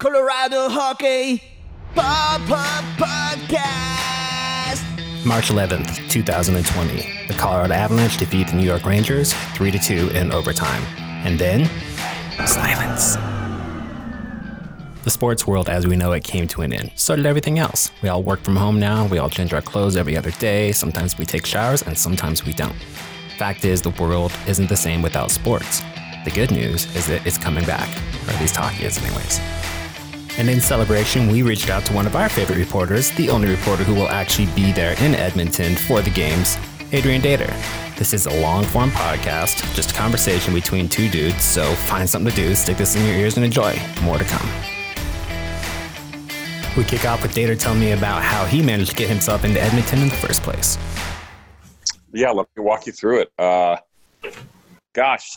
Colorado Hockey Pop Pop Podcast. March 11th, 2020. The Colorado Avalanche defeat the New York Rangers 3 2 in overtime. And then, silence. The sports world as we know it came to an end. So did everything else. We all work from home now, we all change our clothes every other day, sometimes we take showers, and sometimes we don't. Fact is, the world isn't the same without sports. The good news is that it's coming back, or at least hockey is, anyways. And in celebration, we reached out to one of our favorite reporters, the only reporter who will actually be there in Edmonton for the games, Adrian Dater. This is a long form podcast, just a conversation between two dudes, so find something to do, stick this in your ears, and enjoy. More to come. We kick off with Dater telling me about how he managed to get himself into Edmonton in the first place. Yeah, let me walk you through it. Uh, gosh,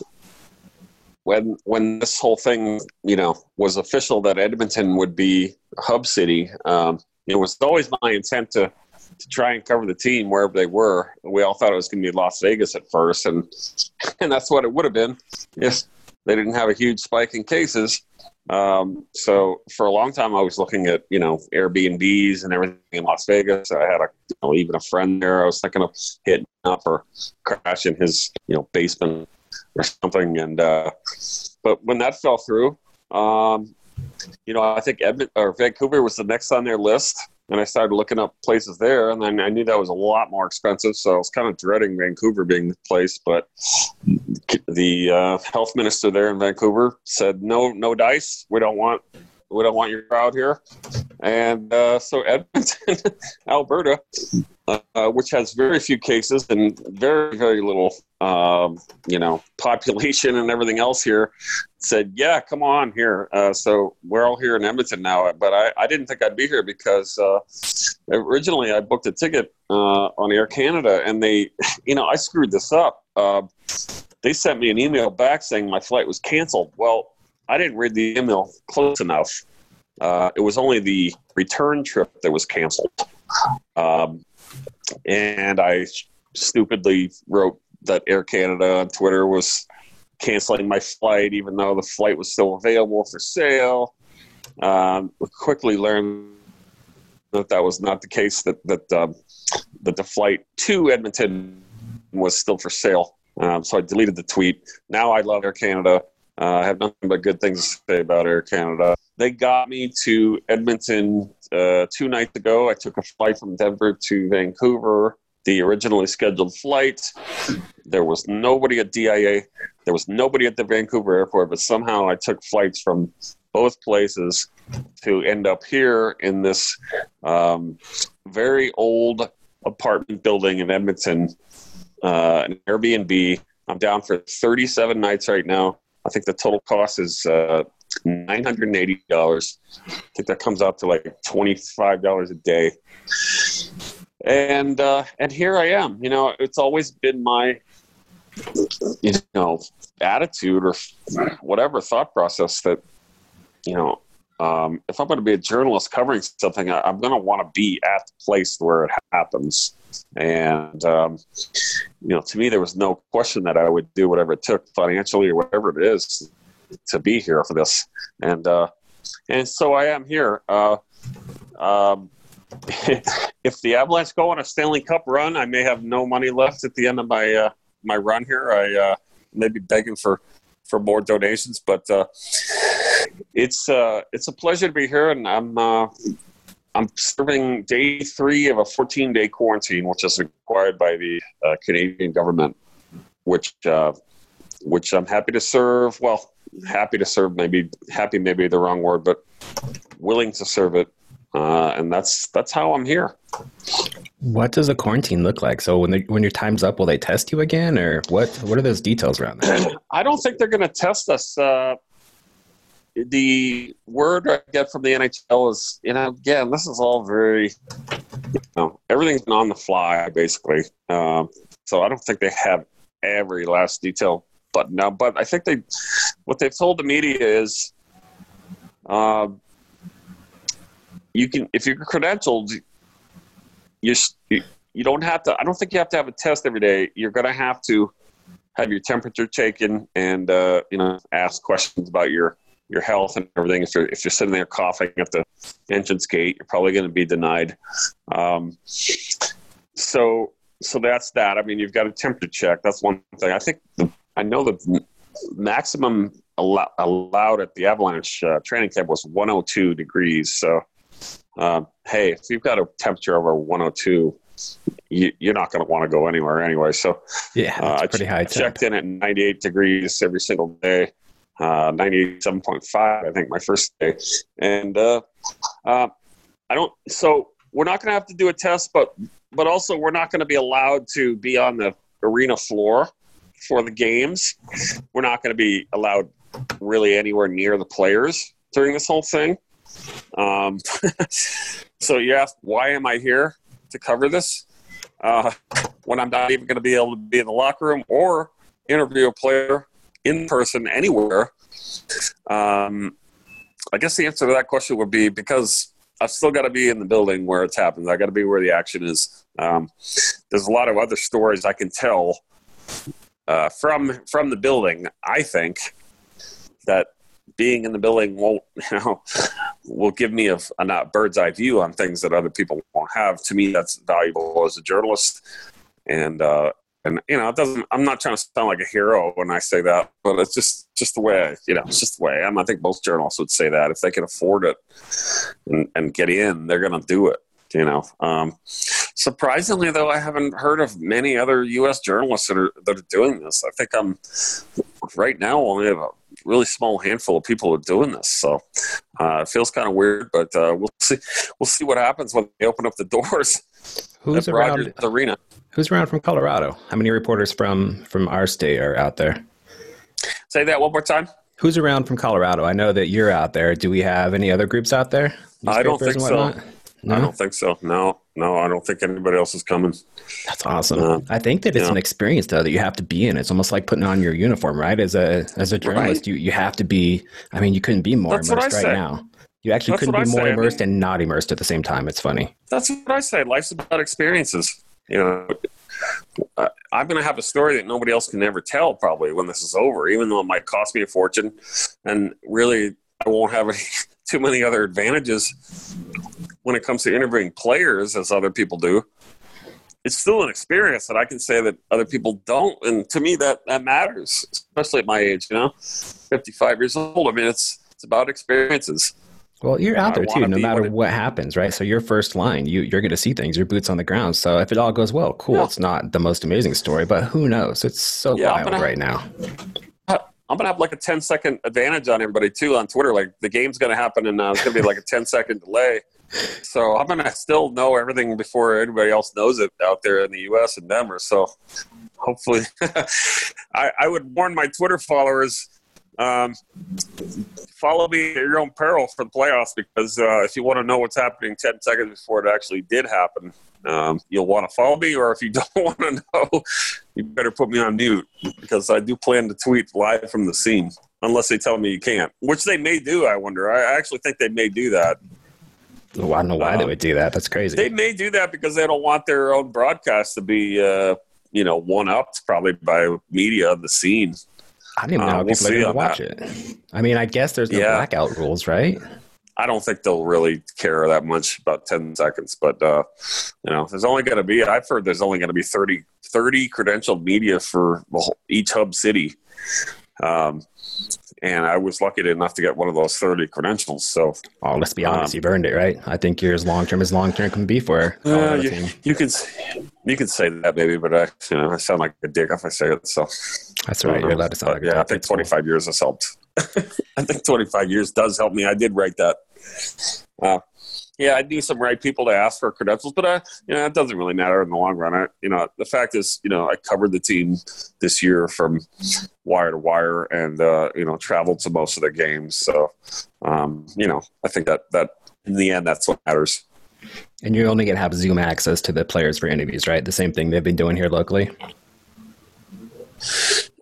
when when this whole thing you know was official that Edmonton would be hub city, um, it was always my intent to to try and cover the team wherever they were. We all thought it was going to be Las Vegas at first, and and that's what it would have been if they didn't have a huge spike in cases. Um, so for a long time, I was looking at you know Airbnbs and everything in Las Vegas. I had a you know, even a friend there. I was thinking of hitting up or crashing his you know basement or something. And uh, but when that fell through, um, you know, I think Edmond or Vancouver was the next on their list, and I started looking up places there, and then I knew that was a lot more expensive, so I was kind of dreading Vancouver being the place. But the uh, health minister there in Vancouver said, "No, no dice. We don't want." We don't want your crowd here, and uh, so Edmonton, Alberta, uh, which has very few cases and very very little um, you know population and everything else here said yeah come on here. Uh, so we're all here in edmonton now but i, I didn't think i'd be here because uh, originally i booked a ticket uh, on air canada and they you know i screwed this up. Uh, they sent me an email back saying my flight was canceled. Well i didn't read the email close enough it was only the return trip that was canceled um, and I stupidly wrote that Air Canada on Twitter was canceling my flight, even though the flight was still available for sale. Um, quickly learned that that was not the case. That that um, that the flight to Edmonton was still for sale. Um, so I deleted the tweet. Now I love Air Canada. Uh, I have nothing but good things to say about Air Canada. They got me to Edmonton uh, two nights ago. I took a flight from Denver to Vancouver, the originally scheduled flight. There was nobody at DIA. There was nobody at the Vancouver airport, but somehow I took flights from both places to end up here in this um, very old apartment building in Edmonton, uh, an Airbnb. I'm down for 37 nights right now. I think the total cost is uh, nine hundred and eighty dollars. I think that comes out to like twenty five dollars a day. And uh, and here I am. You know, it's always been my you know attitude or whatever thought process that you know um, if I'm going to be a journalist covering something, I, am going to want to be at the place where it happens. And um, you know, to me, there was no question that I would do whatever it took financially or whatever it is to be here for this, and uh, and so I am here. Uh, um, if the Avalanche go on a Stanley Cup run, I may have no money left at the end of my uh, my run here. I uh, may be begging for for more donations, but uh, it's uh, it's a pleasure to be here, and I'm I'm serving day three of a 14 day quarantine, which is required by the Canadian government, which which I'm happy to serve. Well, happy to serve maybe happy maybe the wrong word but willing to serve it. Uh, and that's that's how i'm here. What does a quarantine look like? So when they, when your time's up will they test you again or what what are those details around that? I don't think they're going to test us uh, the word i get from the nhl is you know again this is all very you know everything's on the fly basically. Um, so i don't think they have every last detail but now but i think they what they've told the media is uh, you can if you're credentialed you you don't have to i don't think you have to have a test every day you're going to have to have your temperature taken and uh, you know ask questions about your your health and everything. If you're if you're sitting there coughing at the entrance gate, you're probably going to be denied. Um, so so that's that. I mean, you've got a temperature check. That's one thing. I think the, I know the maximum allow, allowed at the Avalanche uh, training camp was 102 degrees. So, um, hey, if you've got a temperature over 102, you, are not going to want to go anywhere anyway. So, yeah, uh, pretty high. checked in at 98 degrees every single day. Uh, 97.5, I think, my first day. And uh, uh, I don't, so we're not going to have to do a test, but but also we're not going to be allowed to be on the arena floor for the games. We're not going to be allowed really anywhere near the players during this whole thing. Um, so you asked, why am I here to cover this uh, when I'm not even going to be able to be in the locker room or interview a player in person anywhere? Um, I guess the answer to that question would be because I've still got to be in the building where it's happening. I got to be where the action is. Um, there's a lot of other stories I can tell uh, from from the building. I think that being in the building won't, you know, will give me a, a bird's eye view on things that other people won't have. To me, that's valuable as a journalist. And uh, and you know, it doesn't. I'm not trying to sound like a hero when I say that, but it's just just the way I, you know, it's just the way I am. I think most journalists would say that if they can afford it and, and get in, they're going to do it. You know, um, surprisingly though, I haven't heard of many other U.S. journalists that are that are doing this. I think I'm right now only have a really small handful of people are doing this. So uh, it feels kind of weird, but uh, we'll see. We'll see what happens when they open up the doors. Who's around the arena? Who's around from Colorado? How many reporters from from our state are out there? Say that one more time. Who's around from Colorado? I know that you're out there. Do we have any other groups out there? I don't think so. No? I don't think so. No, no, I don't think anybody else is coming. That's awesome. Uh, I think that it's yeah. an experience though that you have to be in. It's almost like putting on your uniform, right? As a as a journalist, right. you you have to be. I mean, you couldn't be more That's immersed right now. You actually That's couldn't be more immersed I mean, and not immersed at the same time. It's funny. That's what I say. Life's about experiences. You know, uh, I'm going to have a story that nobody else can ever tell probably when this is over, even though it might cost me a fortune. And really, I won't have any, too many other advantages when it comes to interviewing players as other people do. It's still an experience that I can say that other people don't. And to me, that, that matters, especially at my age, you know, 55 years old. I mean, it's, it's about experiences. Well, you're out there too, no matter what happens, right? So your first line, you you're going to see things. Your boots on the ground. So if it all goes well, cool. Yeah. It's not the most amazing story, but who knows? It's so yeah, wild gonna, right now. I'm gonna have like a 10 second advantage on everybody too on Twitter. Like the game's gonna happen, and uh, it's gonna be like a 10 second delay. So I'm gonna still know everything before anybody else knows it out there in the U.S. and Denver. So hopefully, I, I would warn my Twitter followers um, follow me at your own peril for the playoffs because uh, if you want to know what's happening 10 seconds before it actually did happen, um, you'll want to follow me. Or if you don't want to know, you better put me on mute because I do plan to tweet live from the scene unless they tell me you can't, which they may do, I wonder. I actually think they may do that. Well, I don't know why um, they would do that. That's crazy. They may do that because they don't want their own broadcast to be, uh, you know, one upped probably by media of the scene. I didn't even know uh, we'll people are going to watch that. it. I mean, I guess there's no yeah. blackout rules, right? I don't think they'll really care that much about 10 seconds, but, uh, you know, there's only going to be, I've heard there's only going to be 30, 30 credentialed media for whole, each hub city. Um, and I was lucky enough to get one of those 30 credentials. So, oh, let's be honest, um, you've earned it, right? I think you're as long term as long term can be for uh, you, you, can you can say that maybe, but I you know I sound like a dick if I say it. So that's right. You're allowed to sound like yeah. I think 25 years has helped. I think 25 years does help me. I did write that. Uh, yeah, I need some right people to ask for credentials, but I, uh, you know, it doesn't really matter in the long run. I, you know, the fact is, you know, I covered the team this year from wire to wire, and uh, you know, traveled to most of their games. So, um, you know, I think that that in the end, that's what matters. And you're only going to have Zoom access to the players for interviews, right? The same thing they've been doing here locally.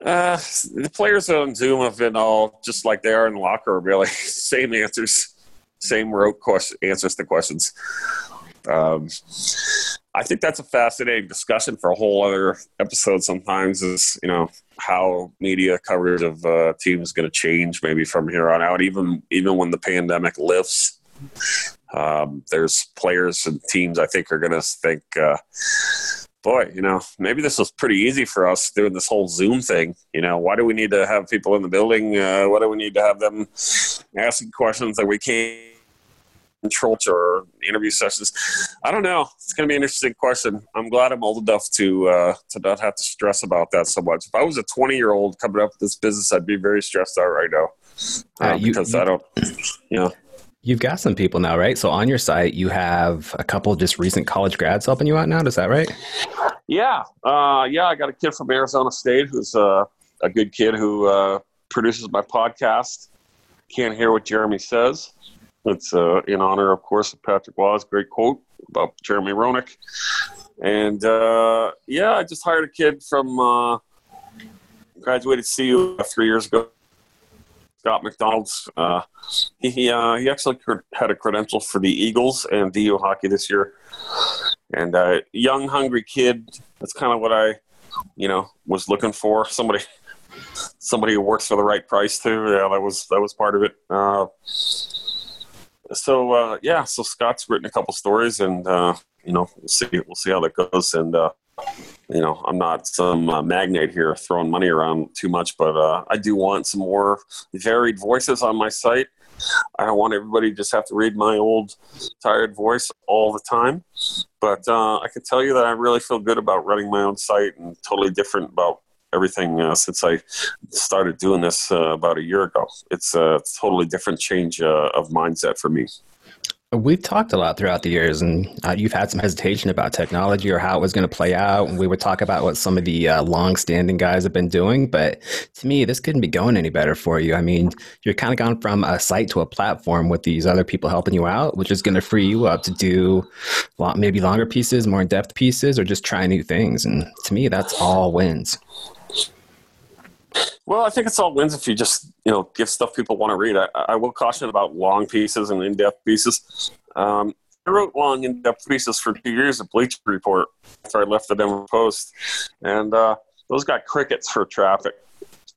Uh, the players on Zoom have been all just like they are in the locker room, really. Same answers same rote question, answers to questions. Um, I think that's a fascinating discussion for a whole other episode. Sometimes is you know how media coverage of uh, teams is going to change maybe from here on out. Even even when the pandemic lifts, um, there's players and teams I think are going to think, uh, boy, you know, maybe this was pretty easy for us doing this whole Zoom thing. You know, why do we need to have people in the building? Uh, why do we need to have them asking questions that we can't? Control or interview sessions. I don't know. It's going to be an interesting question. I'm glad I'm old enough to uh, to not have to stress about that so much. If I was a 20 year old coming up with this business, I'd be very stressed out right now uh, uh, you, because you, I don't, you know. You've got some people now, right? So on your site, you have a couple of just recent college grads helping you out now. Is that right? Yeah, uh, yeah. I got a kid from Arizona State who's uh, a good kid who uh, produces my podcast. Can't hear what Jeremy says. It's uh, in honor, of course, of Patrick Roy's great quote about Jeremy Roenick. And uh, yeah, I just hired a kid from uh, graduated CU three years ago Scott McDonald's. Uh, he uh, he actually had a credential for the Eagles and DU hockey this year, and uh, young, hungry kid. That's kind of what I, you know, was looking for. Somebody, somebody who works for the right price too. Yeah, that was that was part of it. Uh, so uh, yeah, so Scott's written a couple stories, and uh, you know, we'll see we'll see how that goes, and you know, I'm not some uh, magnate here throwing money around too much, but uh, I do want some more varied voices on my site. I don't want everybody to just have to read my old tired voice all the time. But uh, I can tell you that I really feel good about running my own site and totally different about everything uh, since I started doing this uh, about a year ago. It's a totally different change uh, of mindset for me. We've talked a lot throughout the years, and uh, you've had some hesitation about technology or how it was going to play out. And we would talk about what some of the uh, long-standing guys have been doing, but to me, this couldn't be going any better for you. I mean, you're kind of gone from a site to a platform with these other people helping you out, which is going to free you up to do maybe longer pieces, more in-depth pieces, or just try new things. And to me, that's all wins. Well, I think it's all wins if you just you know give stuff people want to read. I, I will caution about long pieces and in-depth pieces. Um, I wrote long in-depth pieces for two years at Bleacher Report after I left the Denver Post, and uh, those got crickets for traffic.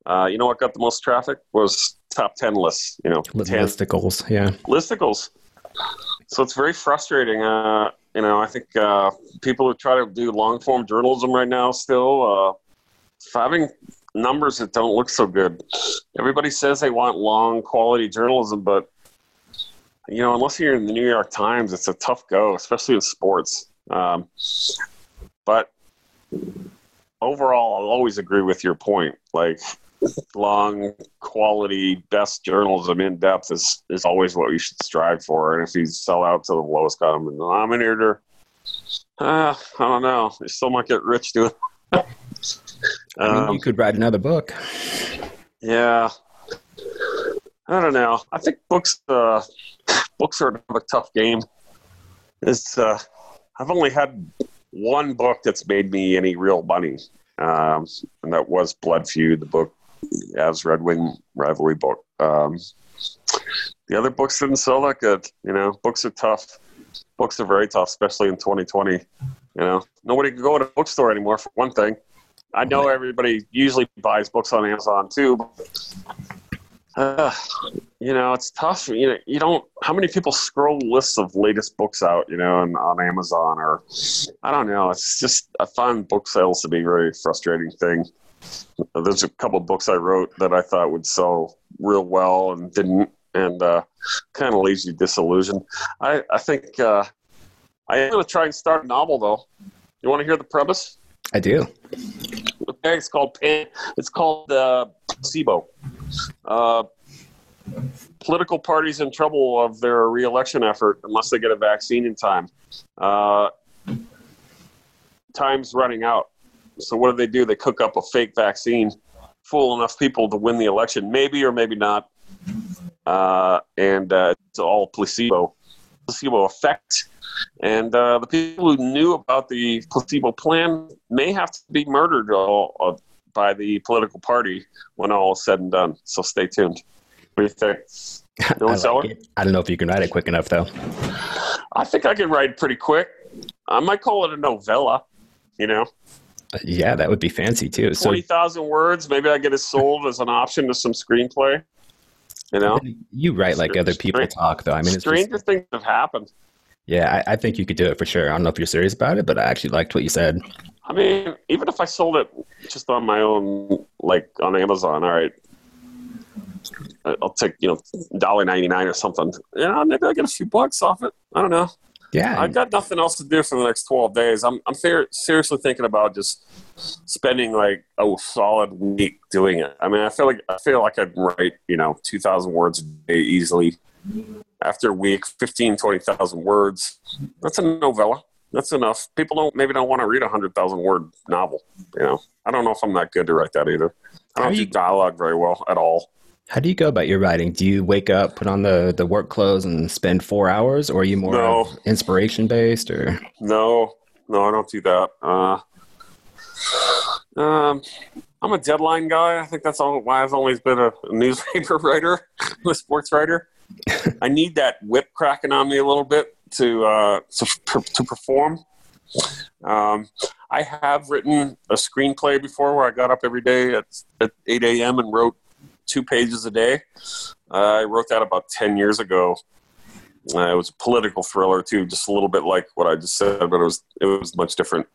Uh, you know what got the most traffic was top ten lists. You know, 10 listicles. Yeah, listicles. So it's very frustrating. Uh, you know, I think uh, people who try to do long form journalism right now still uh, having numbers that don't look so good. Everybody says they want long quality journalism, but you know, unless you're in the New York Times, it's a tough go, especially in sports. Um, but overall, I'll always agree with your point. Like long quality, best journalism in depth is is always what we should strive for. And if you sell out to the lowest common denominator, uh, I don't know. You still might get rich doing. I mean, um, you could write another book. Yeah, I don't know. I think books uh, books are a tough game. It's uh, I've only had one book that's made me any real money, um, and that was Blood Feud, the book as Red Wing rivalry book. Um, the other books didn't sell that good. You know, books are tough. Books are very tough, especially in 2020. You know, nobody can go to a bookstore anymore for one thing. I know everybody usually buys books on Amazon too. But, uh, you know, it's tough. You know, you don't. How many people scroll lists of latest books out? You know, and on Amazon or I don't know. It's just I find book sales to be a very frustrating thing. There's a couple books I wrote that I thought would sell real well and didn't, and uh, kind of leaves you disillusioned. I I think uh, I am going to try and start a novel though. You want to hear the premise? I do. It's called it's called uh, placebo. Uh, political parties in trouble of their reelection effort unless they get a vaccine in time. Uh, time's running out. So what do they do? They cook up a fake vaccine, fool enough people to win the election, maybe or maybe not. Uh, and uh, it's all placebo, placebo effect. And uh, the people who knew about the placebo plan may have to be murdered all, uh, by the political party when all is said and done. So stay tuned. What do you think? I, like I don't know if you can write it quick enough, though. I think I can write pretty quick. I might call it a novella. You know, Yeah, that would be fancy too. So twenty thousand words. Maybe I get it sold as an option to some screenplay. You know, you write like other people talk, though. I mean, it's just, things have happened. yeah, I, I think you could do it for sure. I don't know if you're serious about it, but I actually liked what you said. I mean, even if I sold it just on my own, like on Amazon, all right, I'll take you know dollar ninety nine or something. You know, maybe I get a few bucks off it. I don't know. Yeah, I've got nothing else to do for the next twelve days. I'm I'm ser- seriously thinking about just spending like a solid week doing it. I mean, I feel like I feel like I'd write you know two thousand words a day easily. After a week, 15, 20,000 words. That's a novella. That's enough. People don't maybe don't want to read a hundred thousand word novel. You know, I don't know if I'm that good to write that either. I don't you- do dialogue very well at all. How do you go about your writing? Do you wake up, put on the, the work clothes, and spend four hours, or are you more No. inspiration based? Or No, no, I don't do that. Uh, um, I'm a deadline guy. I think that's all, why I've always been a newspaper writer, a sports writer. I need that whip cracking on me a little bit to uh, to, to perform. Um, I have written a screenplay before where I got up every day at, at 8 a.m. and wrote two pages a day. Uh, I wrote that about 10 years ago. Uh, it was a political thriller too, just a little bit like what I just said, but it was it was much different.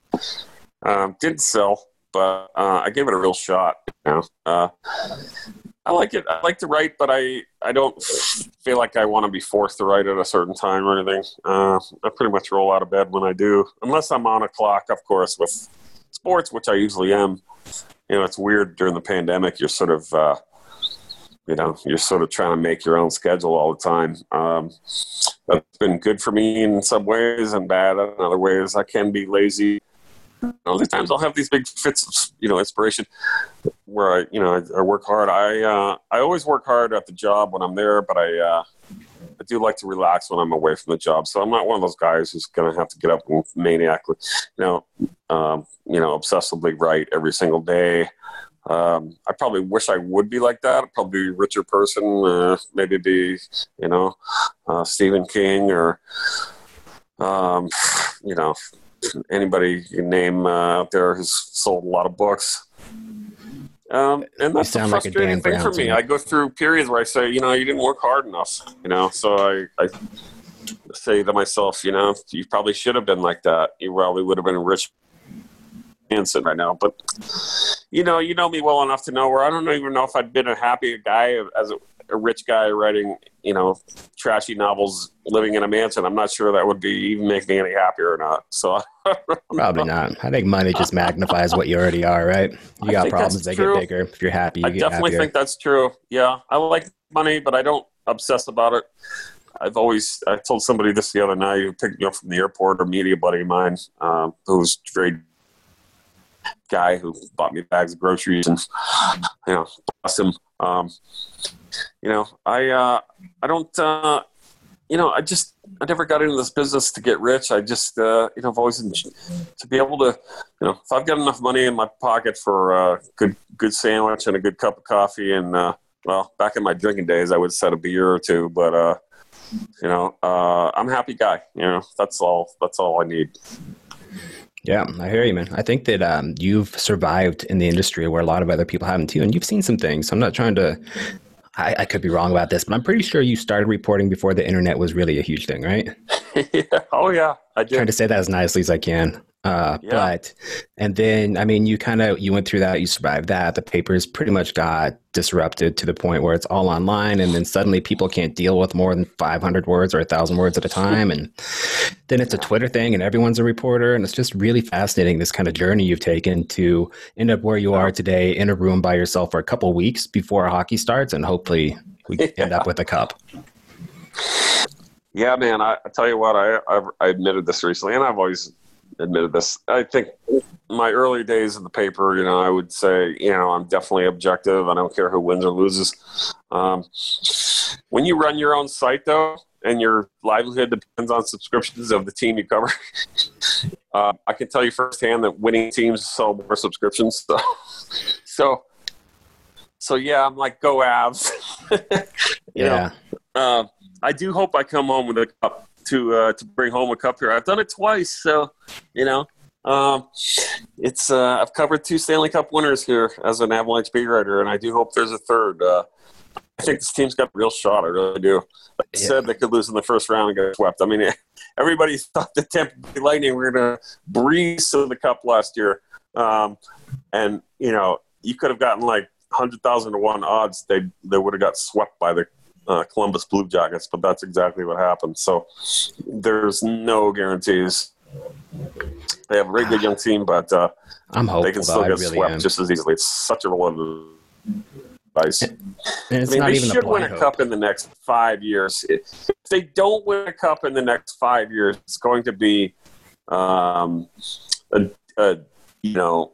Um, didn't sell, but uh, I gave it a real shot. You know, uh, I like it. I like to write, but I I don't feel like I want to be forced to write at a certain time or anything. Uh, I pretty much roll out of bed when I do, unless I'm on a clock, of course, with sports, which I usually am. You know, it's weird during the pandemic. You're sort of uh, you know you're sort of trying to make your own schedule all the time. Um, that's been good for me in some ways and bad in other ways. I can be lazy. All these times i'll have these big fits of you know inspiration where i you know i, I work hard. I uh, i always work hard at the job when i'm there but i uh, I do like to relax when I'm away from the job, so I'm not one of those guys who's going to have to get up and maniacally, you know, um, you know, obsessively write every single day. Um, I probably wish I would be like that. I'd probably be a richer person. Uh, maybe be, you know, uh, Stephen King or, um, you know, anybody you name uh, out there who's sold a lot of books. Um, and that's like a frustrating thing for Brown me. to me. I go through periods where I say, you know, you didn't work hard enough, you know, so I, I say to myself, you know, you probably should have been like that. You probably would have been rich Hanson right now. But you know, you know me well enough to know where I don't even know if I'd been a happy guy as a, a rich guy writing, you know, trashy novels, living in a mansion. I'm not sure that would be even make me any happier or not. So probably not. I think money just magnifies what you already are, right? You got problems that true. get bigger. If you're happy, you I definitely happier. think that's true. Yeah, I like money, but I don't obsess about it. I've always I told somebody this the other night who picked me up from the airport, a media buddy of mine, um, who's very guy who bought me bags of groceries and you know bless him. Um, you know, I uh, I don't uh, you know I just I never got into this business to get rich. I just uh, you know I've always to be able to you know if I've got enough money in my pocket for a good good sandwich and a good cup of coffee and uh, well back in my drinking days I would set a beer or two, but uh, you know uh, I'm a happy guy. You know that's all that's all I need. Yeah, I hear you, man. I think that um, you've survived in the industry where a lot of other people haven't too, and you've seen some things. I'm not trying to. I, I could be wrong about this, but I'm pretty sure you started reporting before the internet was really a huge thing, right? yeah. Oh yeah, I did. trying to say that as nicely as I can. Uh, Yeah. But and then I mean, you kind of you went through that, you survived that. The papers pretty much got disrupted to the point where it's all online, and then suddenly people can't deal with more than 500 words or a thousand words at a time, and then it's a Twitter thing, and everyone's a reporter, and it's just really fascinating this kind of journey you've taken to end up where you are today in a room by yourself for a couple weeks before hockey starts, and hopefully we end up with a cup. Yeah, man. I, I tell you what, I, I I admitted this recently, and I've always admitted this. I think my early days in the paper, you know, I would say, you know, I'm definitely objective. I don't care who wins or loses. Um, when you run your own site, though, and your livelihood depends on subscriptions of the team you cover, uh, I can tell you firsthand that winning teams sell more subscriptions. So, so, so yeah, I'm like, go Avs. You know, Yeah. uh, I do hope I come home with a cup to uh, to bring home a cup here. I've done it twice, so you know, um, it's uh, I've covered two Stanley Cup winners here as an Avalanche beat writer, and I do hope there's a third. Uh, I think this team's got a real shot. I really do. Like I said, they could lose in the first round and get swept. I mean, everybody thought the Tampa Bay Lightning were going to breeze to the cup last year, um, and you know, you could have gotten like hundred thousand to one odds. They they would have got swept by the uh, Columbus Blue Jackets, but that's exactly what happened. So there's no guarantees. They have a very good young team, but uh, I'm hopeful. they can still get really swept am. just as easily. It's such a. And it's I mean, not they even a should win a hope. cup in the next five years. If they don't win a cup in the next five years, it's going to be, um, a, a you know,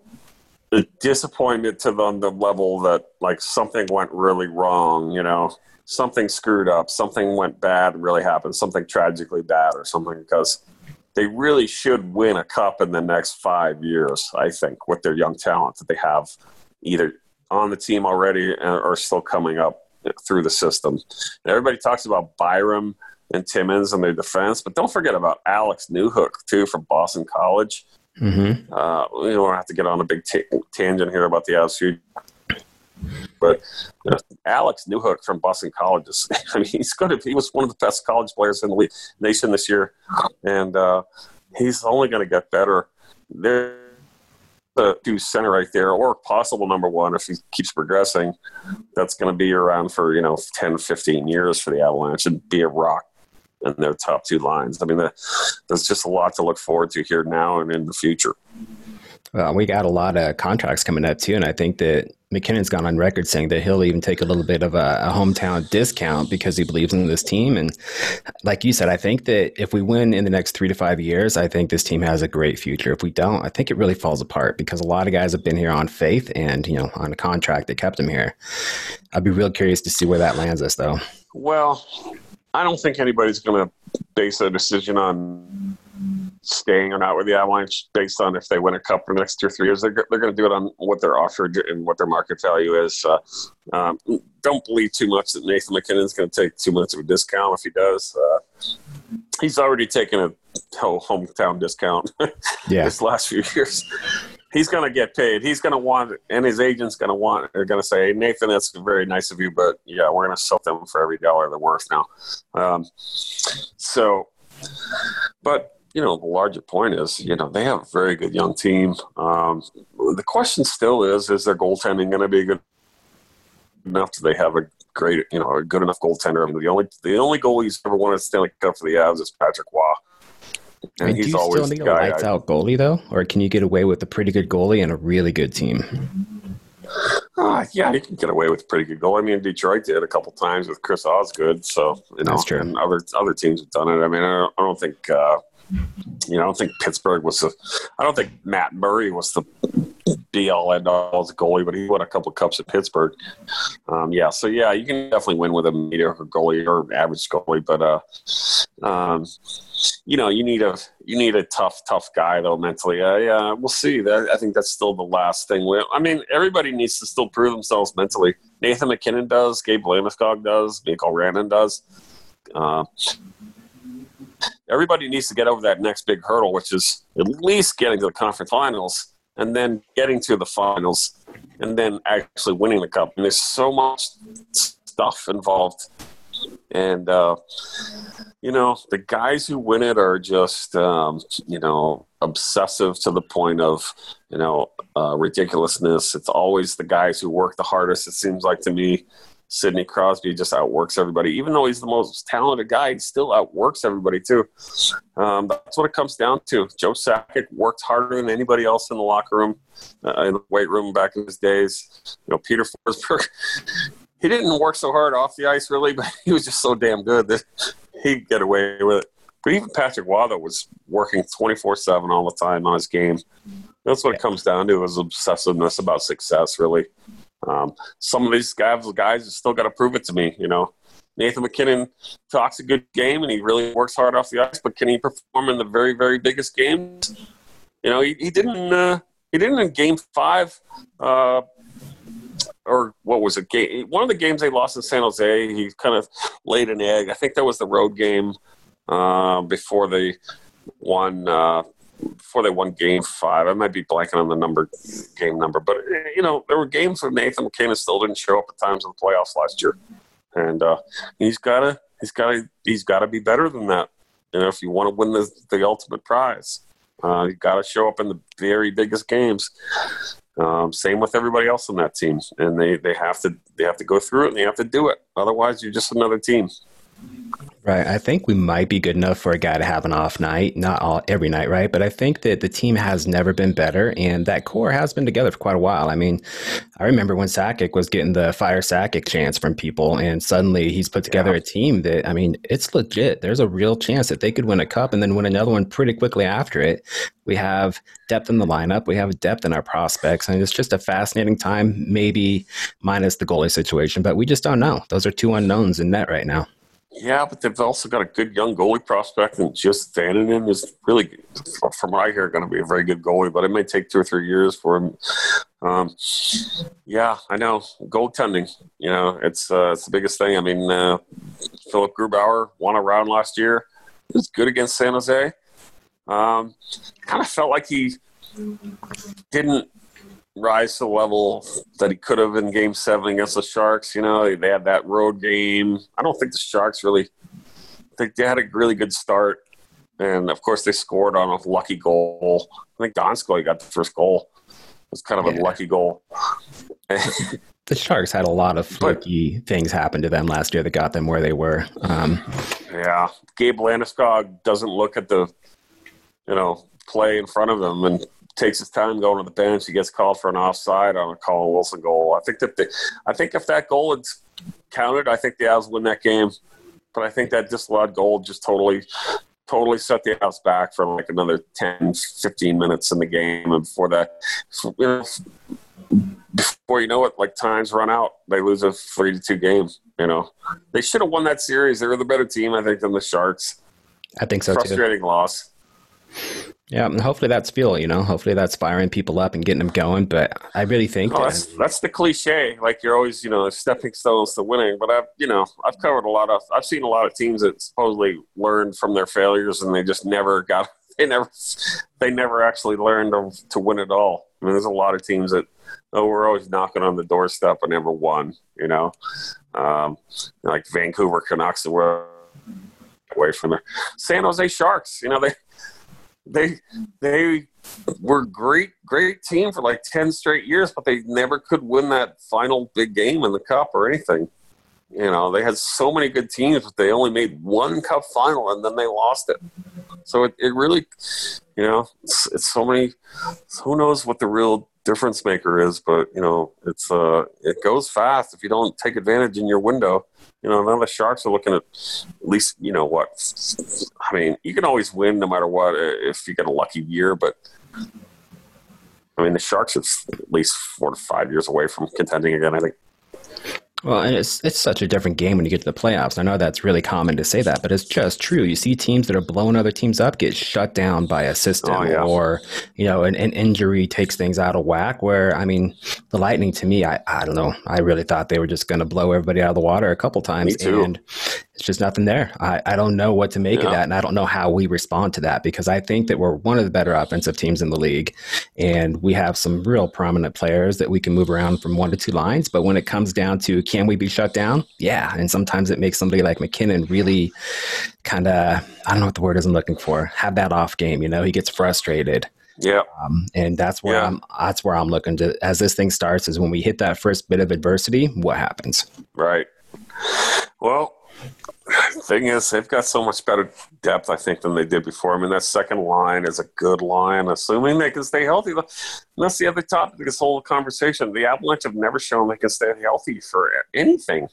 a disappointment to them the level that like something went really wrong. You know, something screwed up, something went bad, really happened, something tragically bad, or something because. They really should win a cup in the next five years, I think, with their young talent that they have either on the team already or still coming up through the system. And everybody talks about Byram and Timmins and their defense, but don't forget about Alex Newhook too from Boston College. Mm-hmm. Uh, we don't have to get on a big ta- tangent here about the Avs but you know, Alex Newhook from Boston College is. I mean, he's going to. He was one of the best college players in the league, nation this year, and uh, he's only going to get better. There the two center right there, or possible number one if he keeps progressing. That's going to be around for you know 10, 15 years for the Avalanche and be a rock in their top two lines. I mean, that, there's just a lot to look forward to here now and in the future. Well, we got a lot of contracts coming up too, and I think that MacKinnon's gone on record saying that he'll even take a little bit of a, a hometown discount because he believes in this team. And like you said, I think that if we win in the next three to five years, I think this team has a great future. If we don't, I think it really falls apart because a lot of guys have been here on faith and you know on a contract that kept them here. I'd be real curious to see where that lands us, though. Well, I don't think anybody's going to base a decision on staying or not with the Avalanche based on if they win a cup for the next two or three years. They're, they're going to do it on what they're offered and what their market value is. Uh, um, don't believe too much that Nathan MacKinnon's going to take too much of a discount if he does. Uh, he's already taken a whole hometown discount Yeah, this last few years. He's going to get paid. He's going to want, and his agent's going to want. They're going to say, Nathan, that's very nice of you, but yeah, we're going to sell them for every dollar they're worth now. Um, so, but you know, the larger point is, you know, they have a very good young team. Um, the question still is, is their goaltending going to be good enough? Do they have a great, you know, a good enough goaltender? I mean, the only the only goalie who's ever won a Stanley Cup for the Avs is Patrick Roy, and And do he's you always still need a lights I- out goalie though, or can you get away with a pretty good goalie and a really good team? Ah, yeah, you can get away with a pretty good goal. I mean, Detroit did a couple times with Chris Osgood, so you know, and other other teams have done it. I mean, I don't, I don't think, uh, you know, I don't think Pittsburgh was the, I don't think Matt Murray was the be all end all as a goalie, but he won a couple cups at Pittsburgh. Um, yeah, so yeah, you can definitely win with a mediocre goalie or average goalie, but uh, um, you know, you need a you need a tough, tough guy though mentally. Uh, yeah, we'll see. That I think that's still the last thing. We, I mean, everybody needs to still prove themselves mentally. Nathan MacKinnon does. Gabe Landeskog does. Mikko Rantanen does. Uh, everybody needs to get over that next big hurdle, which is at least getting to the conference finals and then getting to the finals and then actually winning the cup. And there's so much stuff involved. And, uh, you know, the guys who win it are just, um, you know, obsessive to the point of, you know, uh, ridiculousness. It's always the guys who work the hardest, it seems like to me. Sidney Crosby just outworks everybody. Even though he's the most talented guy, he still outworks everybody too. Um, that's what it comes down to. Joe Sakic worked harder than anybody else in the locker room, uh, in the weight room back in his days. You know, Peter Forsberg, he didn't work so hard off the ice really, but he was just so damn good that he'd get away with it. But even Patrick Roy was working 24 7 all the time on his game. That's what it comes down to is obsessiveness about success, really. Um, some of these guys, guys have still got to prove it to me. You know, Nathan MacKinnon talks a good game and he really works hard off the ice, but can he perform in the very, very biggest games? You know, he, he didn't. Uh, he didn't in Game Five, uh, or what was it? Game one of the games they lost in San Jose. He kind of laid an egg. I think that was the road game uh, before they won. Before they won Game Five, I might be blanking on the number, game number, but you know there were games where Nathan MacKinnon still didn't show up at times in the playoffs last year, and uh, he's gotta, he's gotta, he's gotta be better than that. You know, if you want to win the the ultimate prize, uh, you got to show up in the very biggest games. Um, same with everybody else on that team, and they, they have to they have to go through it and they have to do it. Otherwise, you're just another team. Right. I think we might be good enough for a guy to have an off night, not all every night, right? But I think that the team has never been better, and that core has been together for quite a while. I mean, I remember when Sakic was getting the fire Sakic chance from people, and suddenly he's put together yeah. a team that I mean, it's legit. There's a real chance that they could win a cup and then win another one pretty quickly after it. We have depth in the lineup. We have depth in our prospects, and it's just a fascinating time. Maybe minus the goalie situation, but we just don't know. Those are two unknowns in net right now. Yeah, but they've also got a good young goalie prospect, and Justus Annunen is really, from what I hear, going to be a very good goalie. But it may take two or three years for him. Um, yeah, I know goaltending. You know, it's uh, it's the biggest thing. I mean, uh, Philipp Grubauer won a round last year. He was good against San Jose. Um, kind of felt like he didn't rise to the level that he could have in Game Seven against the Sharks. You know, they had that road game. I don't think the Sharks really. I think they had a really good start, and of course they scored on a lucky goal. I think Donskoy got the first goal. It was kind of yeah. a lucky goal. the Sharks had a lot of fluky but, things happen to them last year that got them where they were. Um, yeah, Gabe Landeskog doesn't look at the, you know, play in front of them and takes his time going to the bench. He gets called for an offside on a Colin Wilson goal. I think that the, I think if that goal had counted, I think the Avs win that game. But I think that disallowed goal just totally totally set the Avs back for like another 10, 15 minutes in the game. And before that, you know, before you know it, like times run out, they lose a three to two game. You know, they should have won that series. They were the better team, I think, than the Sharks. I think so. Frustrating too. loss. Yeah, and hopefully that's fuel. You know, hopefully that's firing people up and getting them going. But I really think oh, that's that's the cliche. Like you're always, you know, stepping stones to winning. But I've, you know, I've covered a lot of. I've seen a lot of teams that supposedly learned from their failures, and they just never got. They never, they never actually learned to, to win at all. I mean, there's a lot of teams that, oh, we're always knocking on the doorstep and never won. You know, um, like Vancouver Canucks were away from there. San Jose Sharks. You know, they they they were great great team for like 10 straight years but they never could win that final big game in the cup or anything. You know they had so many good teams but they only made one cup final and then they lost it. So it, it really you know it's, it's so many who knows what the real difference maker is but you know it's uh it goes fast if you don't take advantage in your window you know, now the Sharks are looking at at least, you know, what? I mean, you can always win no matter what if you get a lucky year, but I mean, the Sharks are at least four to five years away from contending again, I think. Well, and it's it's such a different game when you get to the playoffs. I know that's really common to say that, but it's just true. You see teams that are blowing other teams up get shut down by a system, oh, yeah. or you know, an, an, injury takes things out of whack. Where I mean, the Lightning to me, I I don't know. I really thought they were just going to blow everybody out of the water a couple times, and it's just nothing there. I, I don't know what to make yeah. of that, and I don't know how we respond to that because I think that we're one of the better offensive teams in the league, and we have some real prominent players that we can move around from one to two lines. But when it comes down to can we be shut down? Yeah, and sometimes it makes somebody like MacKinnon really kind of I don't know what the word is I'm looking for have that off game. You know, he gets frustrated. Yeah, um, and that's where yeah. I'm. That's where I'm looking to as this thing starts. Is when we hit that first bit of adversity, what happens? Right. Well, thing is, they've got so much better depth, I think, than they did before. I mean, that second line is a good line, assuming they can stay healthy. That's the other topic of this whole conversation. The Avalanche have never shown they can stay healthy for anything.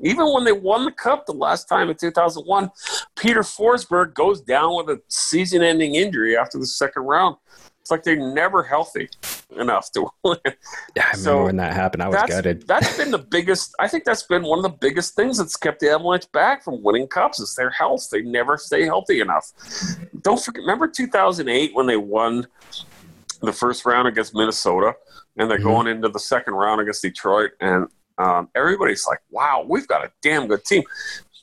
Even when they won the cup the last time in 2001, Peter Forsberg goes down with a season ending injury after the second round. It's like they're never healthy enough to win. Yeah, I remember so when that happened. I was that's, gutted. That's been the biggest. I think that's been one of the biggest things that's kept the Avalanche back from winning cups is their health. They never stay healthy enough. Don't forget. Remember 2008 when they won the first round against Minnesota, and they're mm-hmm. going into the second round against Detroit, and um, everybody's like, "Wow, we've got a damn good team."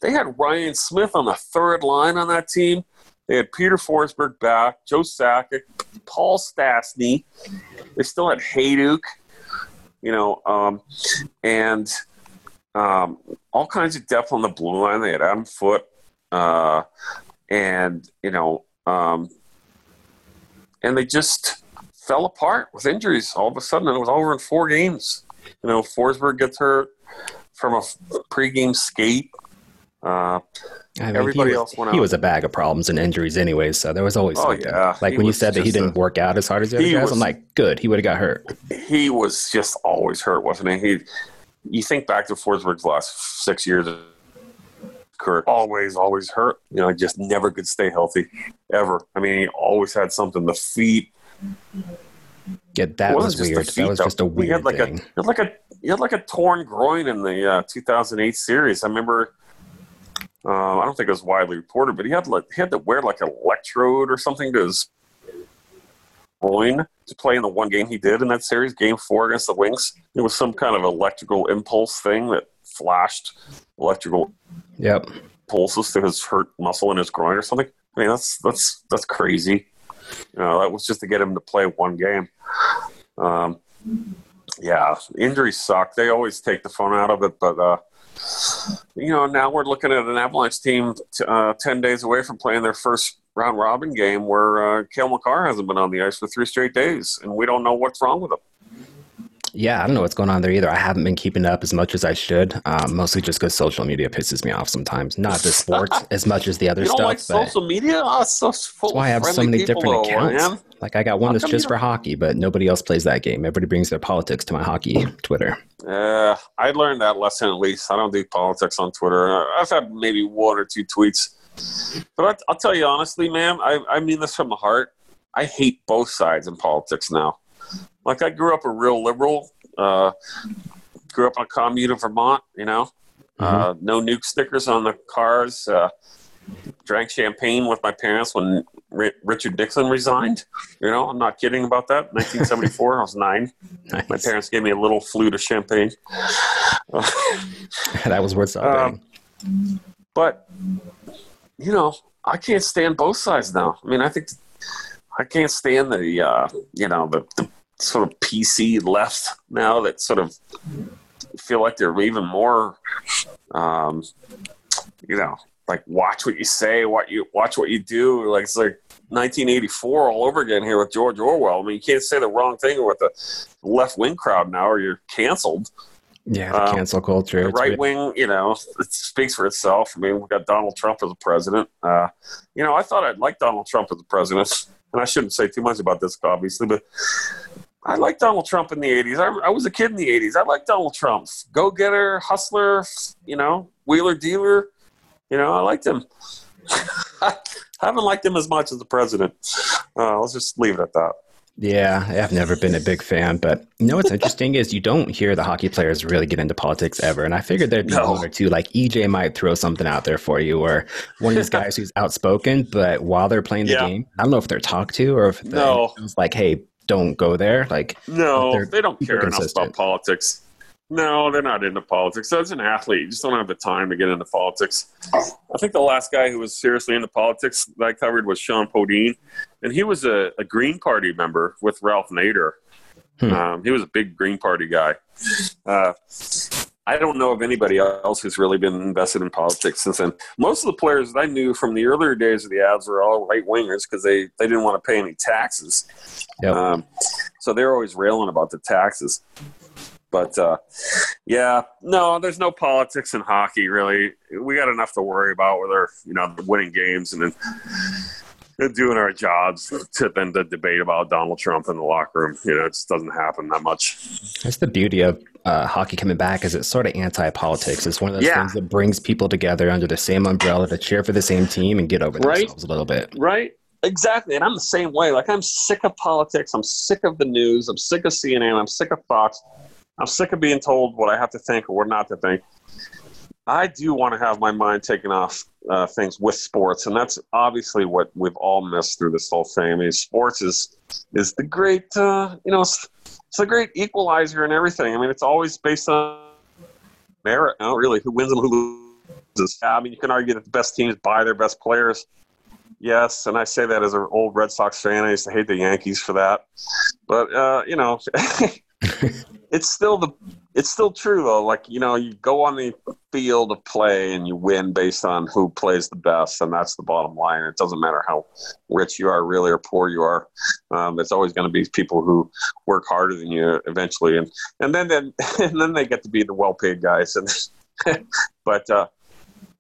they had Ryan Smyth on the third line on that team. They had Peter Forsberg back, Joe Sakic, Paul Stastny. They still had Hejduk, you know, um, and um, all kinds of depth on the blue line. They had Adam Foote, uh, and you know, um, and they just fell apart with injuries all of a sudden. It was over in four games. You know, Forsberg gets hurt from a pregame skate. Uh, I mean, Everybody he was, else went He was a bag of problems and injuries anyway, so there was always Oh, something. yeah. Like He when you said that he didn't a- work out as hard as the other guys, was- I'm like, good, he would have got hurt. he was just always hurt, wasn't he? He, you think back to Forsberg's last six years of career, always, always hurt. You know, just never could stay healthy, ever. I mean, he always had something. The feet. Yeah, that was weird. feet, That was though. just a He weird had like thing. a, he had like a, he had like a torn groin in the uh, 2008 series. I remember. Uh, I don't think it was widely reported, but he had like he had to wear like an electrode or something to his groin to play in the one game he did in that series, Game Four against the Wings. It was some kind of electrical impulse thing that flashed electrical Yep. pulses to his hurt muscle in his groin or something. I mean, that's that's that's crazy. You know, that was just to get him to play one game. Um, yeah, injuries suck. They always take the fun out of it, but uh, you know, now we're looking at an Avalanche team t- uh, ten days away from playing their first round robin game, where uh, Cale Makar hasn't been on the ice for three straight days, and we don't know what's wrong with him. Yeah, I don't know what's going on there either. I haven't been keeping up as much as I should, um, mostly just because social media pisses me off sometimes. Not the sports as much as the other You don't stuff. like but social media? Oh, so full that's why I have so many different accounts. man. Like I got one How that's just for hockey, but nobody else plays that game. Everybody brings their politics to my hockey Twitter. Uh, I learned that lesson at least. I don't do politics on Twitter. I've had maybe one or two tweets. But I, I'll tell you honestly, man, I, I mean this from the heart. I hate both sides in politics now. Like, I grew up a real liberal, uh, grew up on a commune in Vermont, you know, uh, no nuke stickers on the cars, uh, drank champagne with my parents when Ri Richard Nixon resigned. You know, I'm not kidding about that. 1974, I was nine. My parents gave me a little flute of champagne. that was worth celebrating. Um, but you know, I can't stand both sides now. I mean, I think I can't stand the uh, you know the, the sort of PC left now that sort of feel like they're even more um, you know like watch what you say, what you watch what you do. Like it's like 1984 all over again here with George Orwell. I mean, you can't say the wrong thing with the left wing crowd now, or you're canceled yeah, the um, cancel culture. the right wing, you know, it speaks for itself. I mean, we've got Donald Trump as a president. Uh, you know, I thought I'd like Donald Trump as a president, and I shouldn't say too much about this, obviously, but I like Donald Trump in the 80s. I, I was a kid in the 80s. I like Donald Trump. Go getter, hustler, you know, wheeler dealer. You know, I liked him. I haven't liked him as much as the president. Uh, let's just leave it at that. Yeah, I've never been a big fan, but you know what's interesting is you don't hear the hockey players really get into politics ever. And I figured there'd be No. one or two, like EJ might throw something out there for you, or one of these guys who's outspoken, but while they're playing the Yeah. game, I don't know if they're talked to or if No. it's like, hey, don't go there. Like, No, They're don't care super enough consistent. about politics. No, they're not into politics. As an athlete, you just don't have the time to get into politics. I think the last guy who was seriously into politics that I covered was Shjon Podein, and he was a, a Green Party member with Ralph Nader. Hmm. Um, he was a big Green Party guy. Uh, I don't know of anybody else who's really been invested in politics since then. Most of the players that I knew from the earlier days of the ads were all right wingers because they, they didn't want to pay any taxes. Yep. Um, so they're always railing about the taxes. But uh, yeah, no, there's no politics in hockey really. We got enough to worry about with our, you know, winning games and then doing our jobs to then to debate about Donald Trump in the locker room. You know, it just doesn't happen that much. that's the beauty of uh, hockey coming back is it's sort of anti-politics. It's one of those Yeah. things that brings people together under the same umbrella to cheer for the same team and get over Right. themselves a little bit. Right? Exactly. And I'm the same way. Like I'm sick of politics. I'm sick of the news. I'm sick of CNN. I'm sick of Fox. I'm sick of being told what I have to think or what not to think. I do want to have my mind taken off uh, things with sports, and that's obviously what we've all missed through this whole thing. I mean, sports is is the great, uh, you know, it's, it's the great equalizer and everything. I mean, it's always based on merit, not really who wins and who loses. I mean, you can argue that the best teams buy their best players. Yes, and I say that as an old Red Sox fan. I used to hate the Yankees for that, but uh, you know, it's still the it's still true though. Like you know, you go on the field of play and you win based on who plays the best, and that's the bottom line. It doesn't matter how rich you are, really, or poor you are. Um, it's always going to be people who work harder than you eventually, and and then then and then they get to be the well-paid guys. And but uh,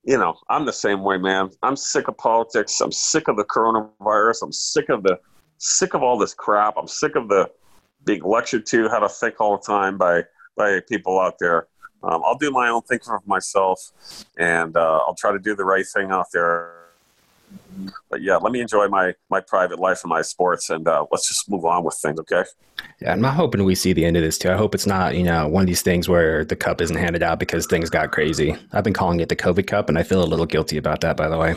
you know, I'm the same way, man. I'm sick of politics. I'm sick of the coronavirus. I'm sick of the sick of all this crap. I'm sick of the being lectured to how to think all the time by by people out there. Um, I'll do my own thinking for myself, and uh, I'll try to do the right thing out there. But yeah, let me enjoy my my private life and my sports, and uh, let's just move on with things, okay? Yeah, I'm not hoping we see the end of this too. I hope it's not, you know, one of these things where the cup isn't handed out because things got crazy. I've been calling it the COVID Cup, and I feel a little guilty about that, by the way.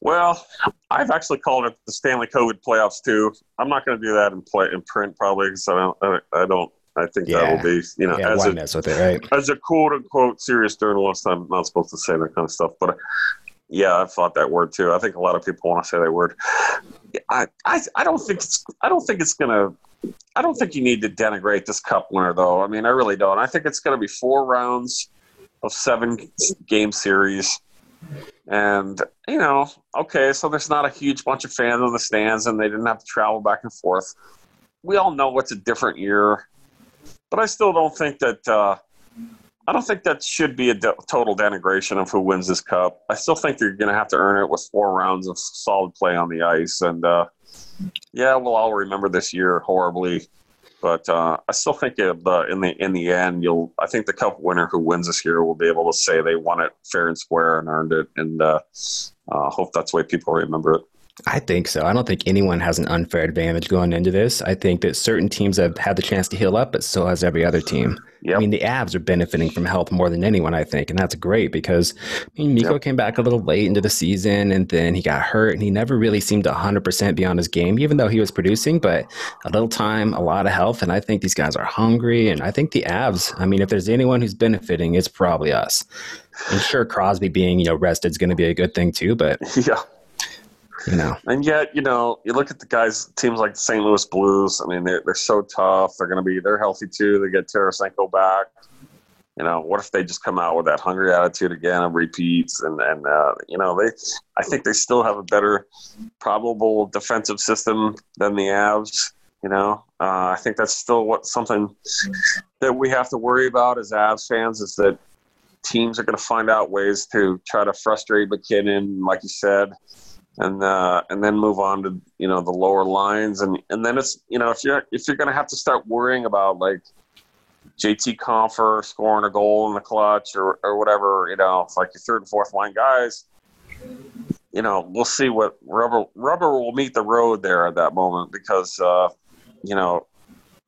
Well, I've actually called it the Stanley COVID playoffs too. I'm not going to do that in play in print probably because I don't. I don't. I think yeah. that will be you know yeah, as a it, right? as a quote unquote serious journalist, I'm not supposed to say that kind of stuff, but. Yeah, I've thought that word too. I think a lot of people want to say that word. I, I, I don't think it's. I don't think it's gonna. I don't think you need to denigrate this cup winner, though. I mean, I really don't. I think it's going to be four rounds of seven game series. And, you know, okay, so there's not a huge bunch of fans in the stands and they didn't have to travel back and forth. We all know it's a different year. But I still don't think that. Uh, I don't think that should be a de- total denigration of who wins this cup. I still think you're going to have to earn it with four rounds of solid play on the ice. And uh, yeah, we'll all remember this year horribly. But uh, I still think it, uh, in the in the end, you'll. I think the cup winner who wins this year will be able to say they won it fair and square and earned it, and uh, uh, hope that's the way people remember it. I think so. I don't think anyone has an unfair advantage going into this. I think that certain teams have had the chance to heal up, but so has every other team. Yep. I mean, the Avs are benefiting from health more than anyone, I think, and that's great because I mean, Mikko yep. came back a little late into the season, and then he got hurt, and he never really seemed 100% beyond his game, even though he was producing. But a little time, a lot of health, and I think these guys are hungry, and I think the Avs. I mean, if there's anyone who's benefiting, it's probably us. And sure, Crosby being you know rested is going to be a good thing too, but yeah know. And yet, you know, you look at the guys, teams like the St. Louis Blues. I mean, they're they're so tough. They're going to be they're healthy too. They get Tarasenko back. You know, what if they just come out with that hungry attitude again and repeats? And and uh, you know, they I think they still have a better probable defensive system than the Avs. You know, uh, I think that's still what something that we have to worry about as Avs fans is that teams are going to find out ways to try to frustrate MacKinnon, like you said and uh, and then move on to you know the lower lines. And and then it's you know if you're if you're to have to start worrying about like JT Compher scoring a goal in the clutch or or whatever you know it's like your third and fourth line guys you know we'll see what rubber rubber will meet the road there at that moment because uh, you know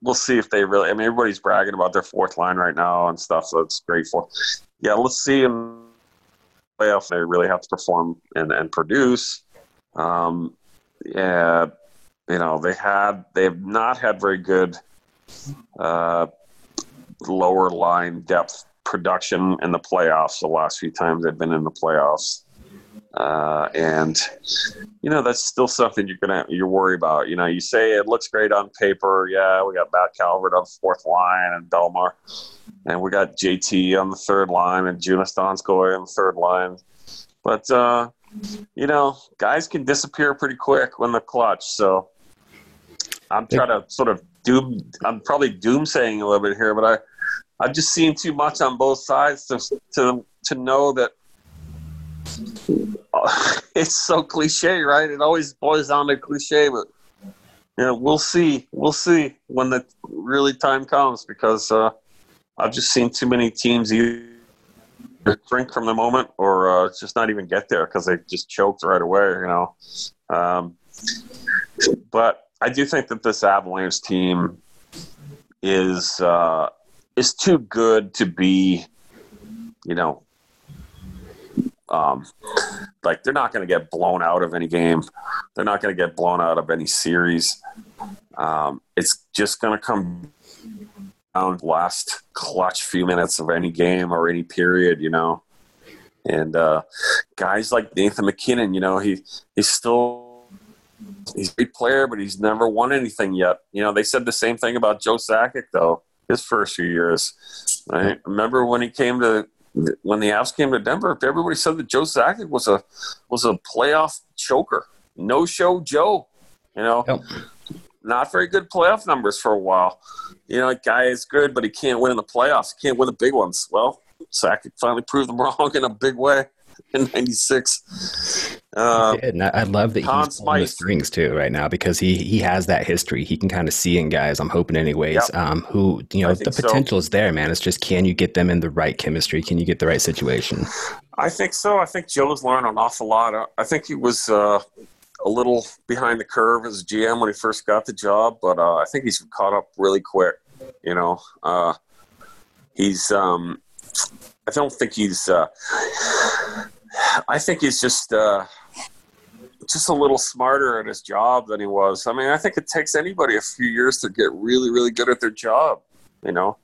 we'll see if they really I mean everybody's bragging about their fourth line right now and stuff so it's great for yeah let's see them playoff they really have to perform and, and produce um, yeah, you know they had they've not had very good uh, lower line depth production in the playoffs the last few times they've been in the playoffs. Uh, and you know that's still something you're gonna you're worried about. You know, you say it looks great on paper. Yeah, we got Matt Calvert on the fourth line and Bellemare, and we got JT on the third line and Joonas Donskoi on the third line. But uh, you know, guys can disappear pretty quick when the clutch. So I'm trying to sort of doom. I'm probably doomsaying a little bit here, but I I've just seen too much on both sides to to to know that it's so cliche, right? It always boils down to cliche, but you know, we'll see. We'll see when the really time comes because uh, I've just seen too many teams either drink from the moment or uh, just not even get there because they just choked right away, you know. Um, but I do think that this Avalanche team is uh, is too good to be, you know, um, like they're not going to get blown out of any game. They're not going to get blown out of any series. Um, it's just going to come last clutch few minutes of any game or any period, you know. And uh, guys like Nathan MacKinnon, you know, he he's still he's a great player, but he's never won anything yet. You know, they said the same thing about Joe Sakic though. His first few years, I Remember when he came to when the Avs came to Denver? Everybody said that Joe Sakic was a was a playoff choker, no show Joe. You know, Yep. Not very good playoff numbers for a while. You know, guy is good, but he can't win in the playoffs. He can't win the big ones. Well, Sakic finally proved them wrong in a big way in '96. Uh, and I love that Conn he's pulling the strings too right now because he he has that history. He can kind of see in guys. I'm hoping, anyways. Yep. Um, who you know the think so. potential is there, man. It's just can you get them in the right chemistry? Can you get the right situation? I think so. I think Joe's learned an awful lot. I- I think he was uh, a little behind the curve as GM when he first got the job, but uh, I think he's caught up really quick. You know, uh, he's. Um, I don't think he's. Uh, I think he's just. Uh, just a little smarter at his job than he was. I mean, I think it takes anybody a few years to get really, really good at their job, you know.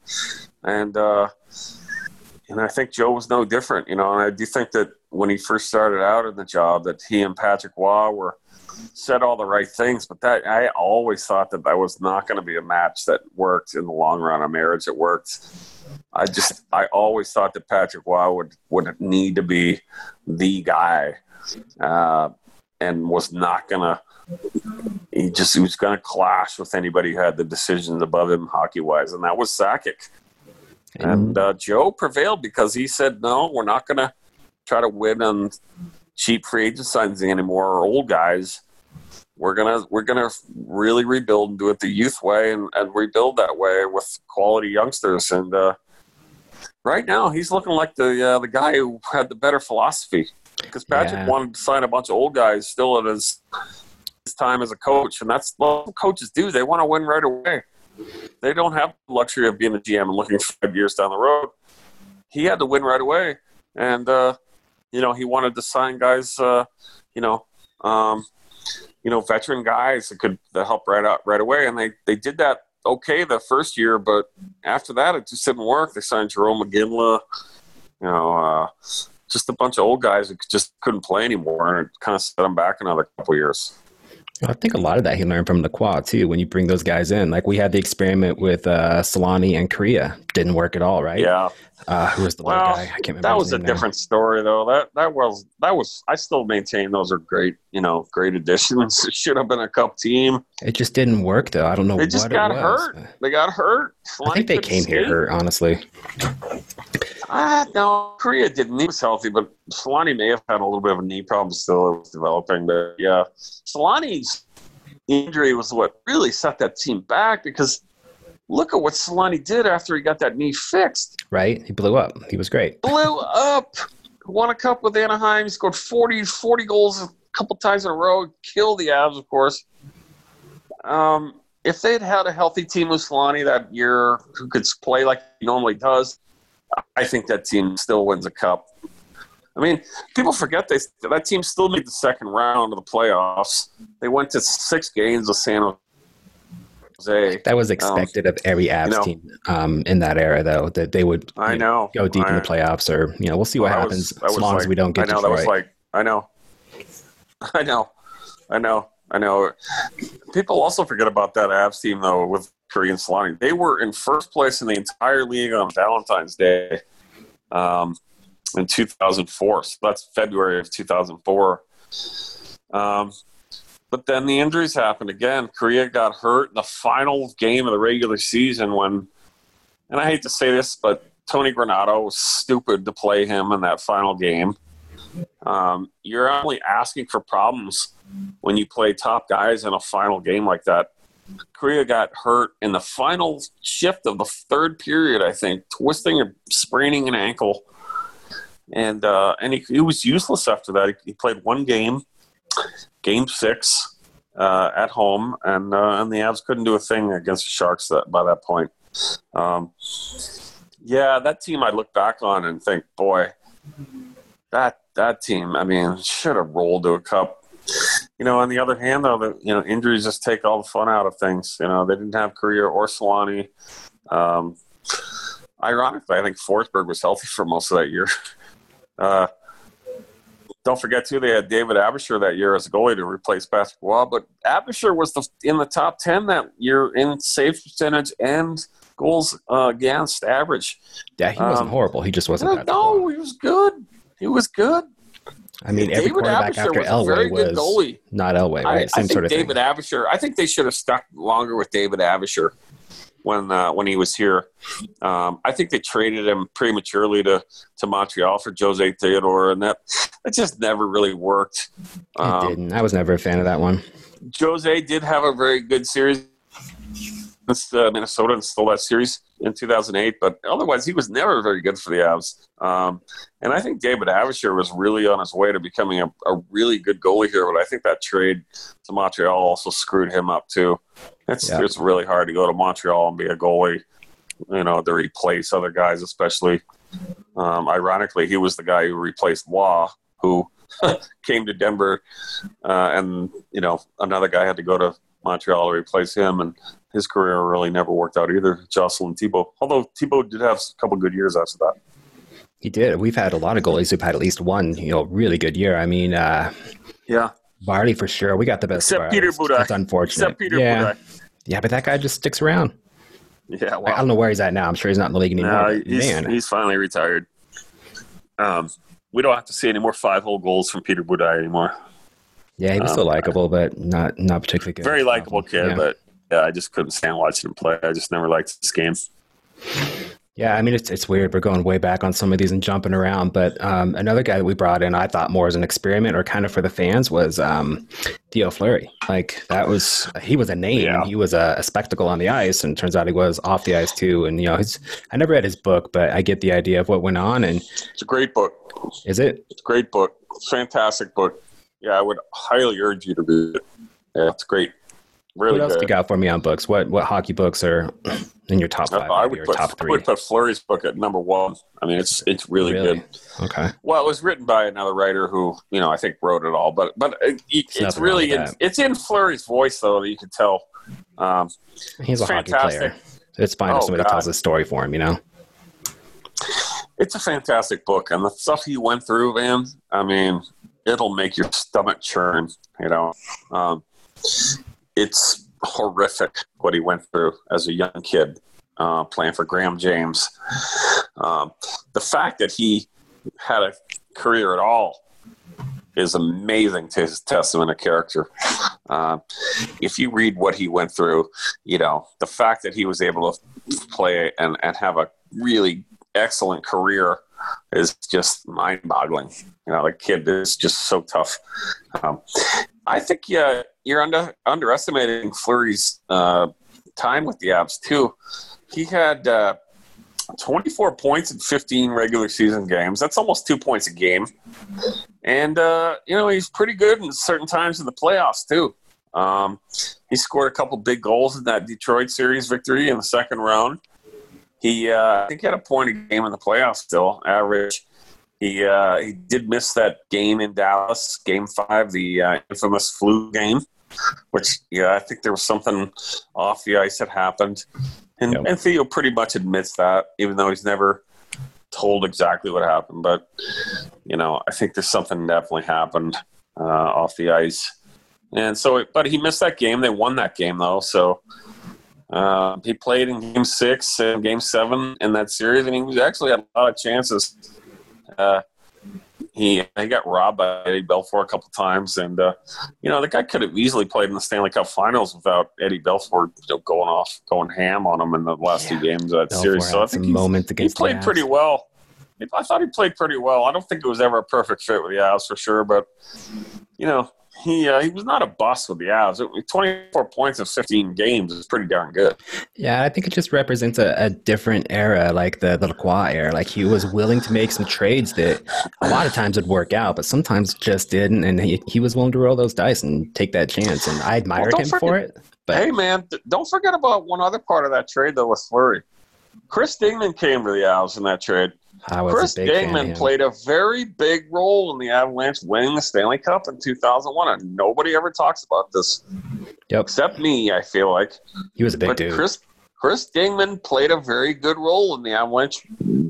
And uh, and I think Joe was no different, you know. And I do think that when he first started out in the job, that he and Patrick Roy were said all the right things. But that I always thought that that was not going to be a match that worked in the long run, a marriage that worked. I just I always thought that Patrick Roy would would need to be the guy, uh, and was not gonna. He just he was going to clash with anybody who had the decisions above him hockey wise, and that was Sakic. And uh, Joe prevailed because he said, "No, we're not going to try to win on cheap free agent signings anymore or old guys. We're gonna we're gonna really rebuild and do it the youth way and, and rebuild that way with quality youngsters." And uh, right now, he's looking like the uh, the guy who had the better philosophy because Patrick Yeah. wanted to sign a bunch of old guys still at his his time as a coach, and that's what coaches do. They want to win right away. They don't have the luxury of being a GM and looking five years down the road. He had to win right away, and uh, you know he wanted to sign guys, uh, you know, um, you know, veteran guys that could that help right out right away, and they they did that okay the first year, but after that it just didn't work. They signed Jarome Iginla, you know, uh, just a bunch of old guys that just couldn't play anymore, and it kind of set them back another couple years. I think a lot of that he learned from the quad too. When you bring those guys in, like we had the experiment with uh, Selanne and Kariya, didn't work at all, right? Yeah. Uh, who was the Well, guy? I can't remember. that was a now. different story though that that was that was i still maintain those are great you know great additions it should have been a cup team It just didn't work though. I don't know they just what got it was. hurt they got hurt I think they Selanne came here hurt, honestly. Ah no Kariya didn't he was healthy but Selanne may have had a little bit of a knee problem still it was developing but yeah Selanne's injury was what really set that team back because look at what Selanne did after he got that knee fixed Right? He blew up. He was great. blew up. Won a cup with Anaheim. He Scored 40, 40 goals a couple times in a row. Killed the Avs, of course. Um, if they'd had a healthy team with Solani that year who could play like he normally does, I think that team still wins a cup. I mean, people forget they that team still made the second round of the playoffs. They went to six games with San Jose. That was expected of every Avs Um, know. team um, in that era, though, that they would I you know, know. go deep in the playoffs, or you know, we'll see what happens was- as long as we don't get I know Detroit. that was like I know, I know, I know, I know. People also forget about that Avs team though with Korean Selanne. They were in first place in the entire league on Valentine's Day um, in 2004. So that's February of 2004. Um, but then the injuries happened again. Kariya got hurt in the final game of the regular season when, and I hate to say this, but Tony Granato was stupid to play him in that final game. Um, you're only asking for problems when you play top guys in a final game like that. Kariya got hurt in the final shift of the third period, I think, twisting or spraining an ankle, and uh, and he, he was useless after that. He, he played one game, game six, uh, at home, and uh, and the Avs couldn't do a thing against the Sharks that, by that point. Um, yeah, that team I look back on and think, boy, that that team. I mean, should have rolled to a cup. You know, on the other hand, though, the, you know, injuries just take all the fun out of things. You know, they didn't have Kariya or Selanne. Um, ironically, I think Forsberg was healthy for most of that year. Uh, don't forget too, they had David Aebischer that year as a goalie to replace Patrick. But Aebischer was the, in the top ten that year in save percentage and goals uh, against average. Yeah, he wasn't Um, horrible. He just wasn't. No, no, he was good. He was good. I mean, every David quarterback Aebischer after was Elway good was goalie. not Elway, right? I, I Same think sort of David thing. Aebischer. I think they should have stuck longer with David Aebischer when uh, when he was here. Um, I think they traded him prematurely to, to Montreal for Jose Theodore, and that that just never really worked. It Um, didn't. I was never a fan of that one. Jose did have a very good series against uh, Minnesota and stole that series in 2008, but otherwise he was never very good for the Avs. Um, and I think David Aebischer was really on his way to becoming a, a really good goalie here, but I think that trade to Montreal also screwed him up too. It's, Yeah. it's really hard to go to Montreal and be a goalie, you know, to replace other guys, especially. Um, ironically, he was the guy who replaced Law, who came to Denver, uh, and you know another guy had to go to Montreal to replace him, and his career really never worked out either. Jocelyn Thibault, although Thibault did have a couple good years after that. He did. We've had a lot of goalies who've had at least one, you know, really good year. I mean, uh, Yeah, Vardy for sure. We got the best. Except Peter Budaj. It's unfortunate. except Peter yeah. Budaj. Yeah, but that guy just sticks around. Yeah, I, I don't know where he's at now. I'm sure he's not in the league anymore. no, he's, man, he's finally retired. Um, we don't have to see any more five-hole goals from Peter Budaj anymore. Yeah, he was um, still likable, but not not particularly good. Very likable kid, Yeah. but yeah, I just couldn't stand watching him play. I just never liked this game. Yeah, I mean it's it's weird. We're going way back on some of these and jumping around. But um, another guy that we brought in, I thought more as an experiment or kind of for the fans, was um, Theo Fleury. Like that was he was a name. Yeah. He was a, a spectacle on the ice, and turns out he was off the ice too. And you know, he's I never read his book, but I get the idea of what went on. And It's a great book. is it? It's a great book. Fantastic book. Yeah, I would highly urge you to read it. Yeah, it's great. Really what else good. you got for me on books? What what hockey books are in your top Uh, five? I would put top I would put Fleury's book at number one. I mean, it's it's really, Really? good. Okay. Well, it was written by another writer who you know I think wrote it all, but but it, it- it's really in, it's in Fleury's voice though that you can tell. Um, He's a hockey player. It's fine if Oh, somebody God. tells a story for him, you know? it's a fantastic book, and the stuff he went through, man. I mean, it'll make your stomach churn. You know, um, it's horrific what he went through as a young kid uh, playing for Graham James. Um, the fact that he had a career at all is amazing to his testament of character. Uh, if you read what he went through, you know, the fact that he was able to play and, and have a really excellent career is just mind boggling. You know, the kid is just so tough. Um, I think yeah, you're under, underestimating Fleury's uh, time with the Avs too. He had uh, 24 points in 15 regular season games. That's almost two points a game. And, uh, you know, he's pretty good in certain times in the playoffs, too. Um, he scored a couple big goals in that Detroit series victory in the second round. He, uh, I think, he had a point a game in the playoffs still, average. He uh, he did miss that game in Dallas, Game Five, the uh, infamous flu game, which yeah, I think there was something off the ice that happened, and, and Theo pretty much admits that, even though he's never told exactly what happened. But you know, I think there's something definitely happened uh, off the ice, and so but he missed that game. They won that game though, so. Uh, he played in Game Six and Game Seven in that series, and he was actually had a lot of chances. Uh, he he got robbed by Eddie Belfour a couple times, and uh, you know the guy could have easily played in the Stanley Cup Finals without Eddie Belfour you know, going off, going ham on him in the last two games of that series. So I think moments he played pretty well. I thought he played pretty well. I don't think it was ever a perfect fit with the Avs for sure, but you know he uh, he was not a bust with the Avs. Twenty four points in fifteen games is pretty darn good. Yeah, I think it just represents a, a different era, like the, the Lacroix era. Like he was willing to make some trades that a lot of times would work out, but sometimes just didn't. And he, he was willing to roll those dice and take that chance. And I admired don't him forget- for it. But hey man, don't forget about one other part of that trade though with Fleury. Chris Dingman came to the Avs in that trade. I was Chris a big fan of Dingman played a very big role in the Avalanche winning the Stanley Cup in 2001, and nobody ever talks about this Yep, except me. I feel like, he was a big but dude. Chris Chris Dingman played a very good role in the Avalanche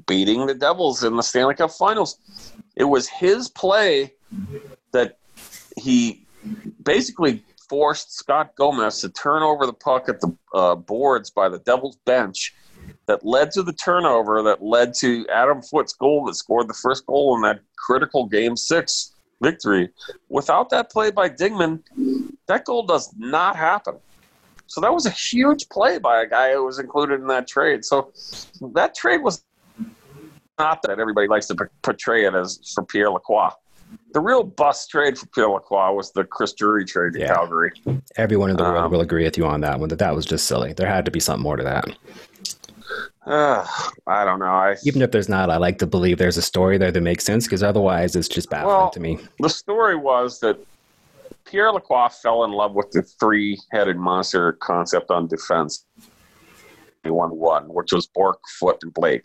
beating the Devils in the Stanley Cup Finals. It was his play that he basically forced Scott Gomez to turn over the puck at the uh, boards by the Devils bench that led to the turnover that led to Adam Foote's goal that scored the first goal in that critical game six victory. Without that play by Dingman, that goal does not happen. So that was a huge play by a guy who was included in that trade. So that trade was not that everybody likes to portray it as for Pierre Lacroix. The real bust trade for Pierre Lacroix was the Chris Drury trade to Yeah. Calgary. Everyone in the world Um, will agree with you on that one. That that was just silly. There had to be something more to that. Uh, I don't know. I Even if there's not, I like to believe there's a story there that makes sense because otherwise it's just baffling Well- to me. the story was that Pierre Lacroix fell in love with the three-headed monster concept on defense. He won one, which was Bourque, Foote, and Blake.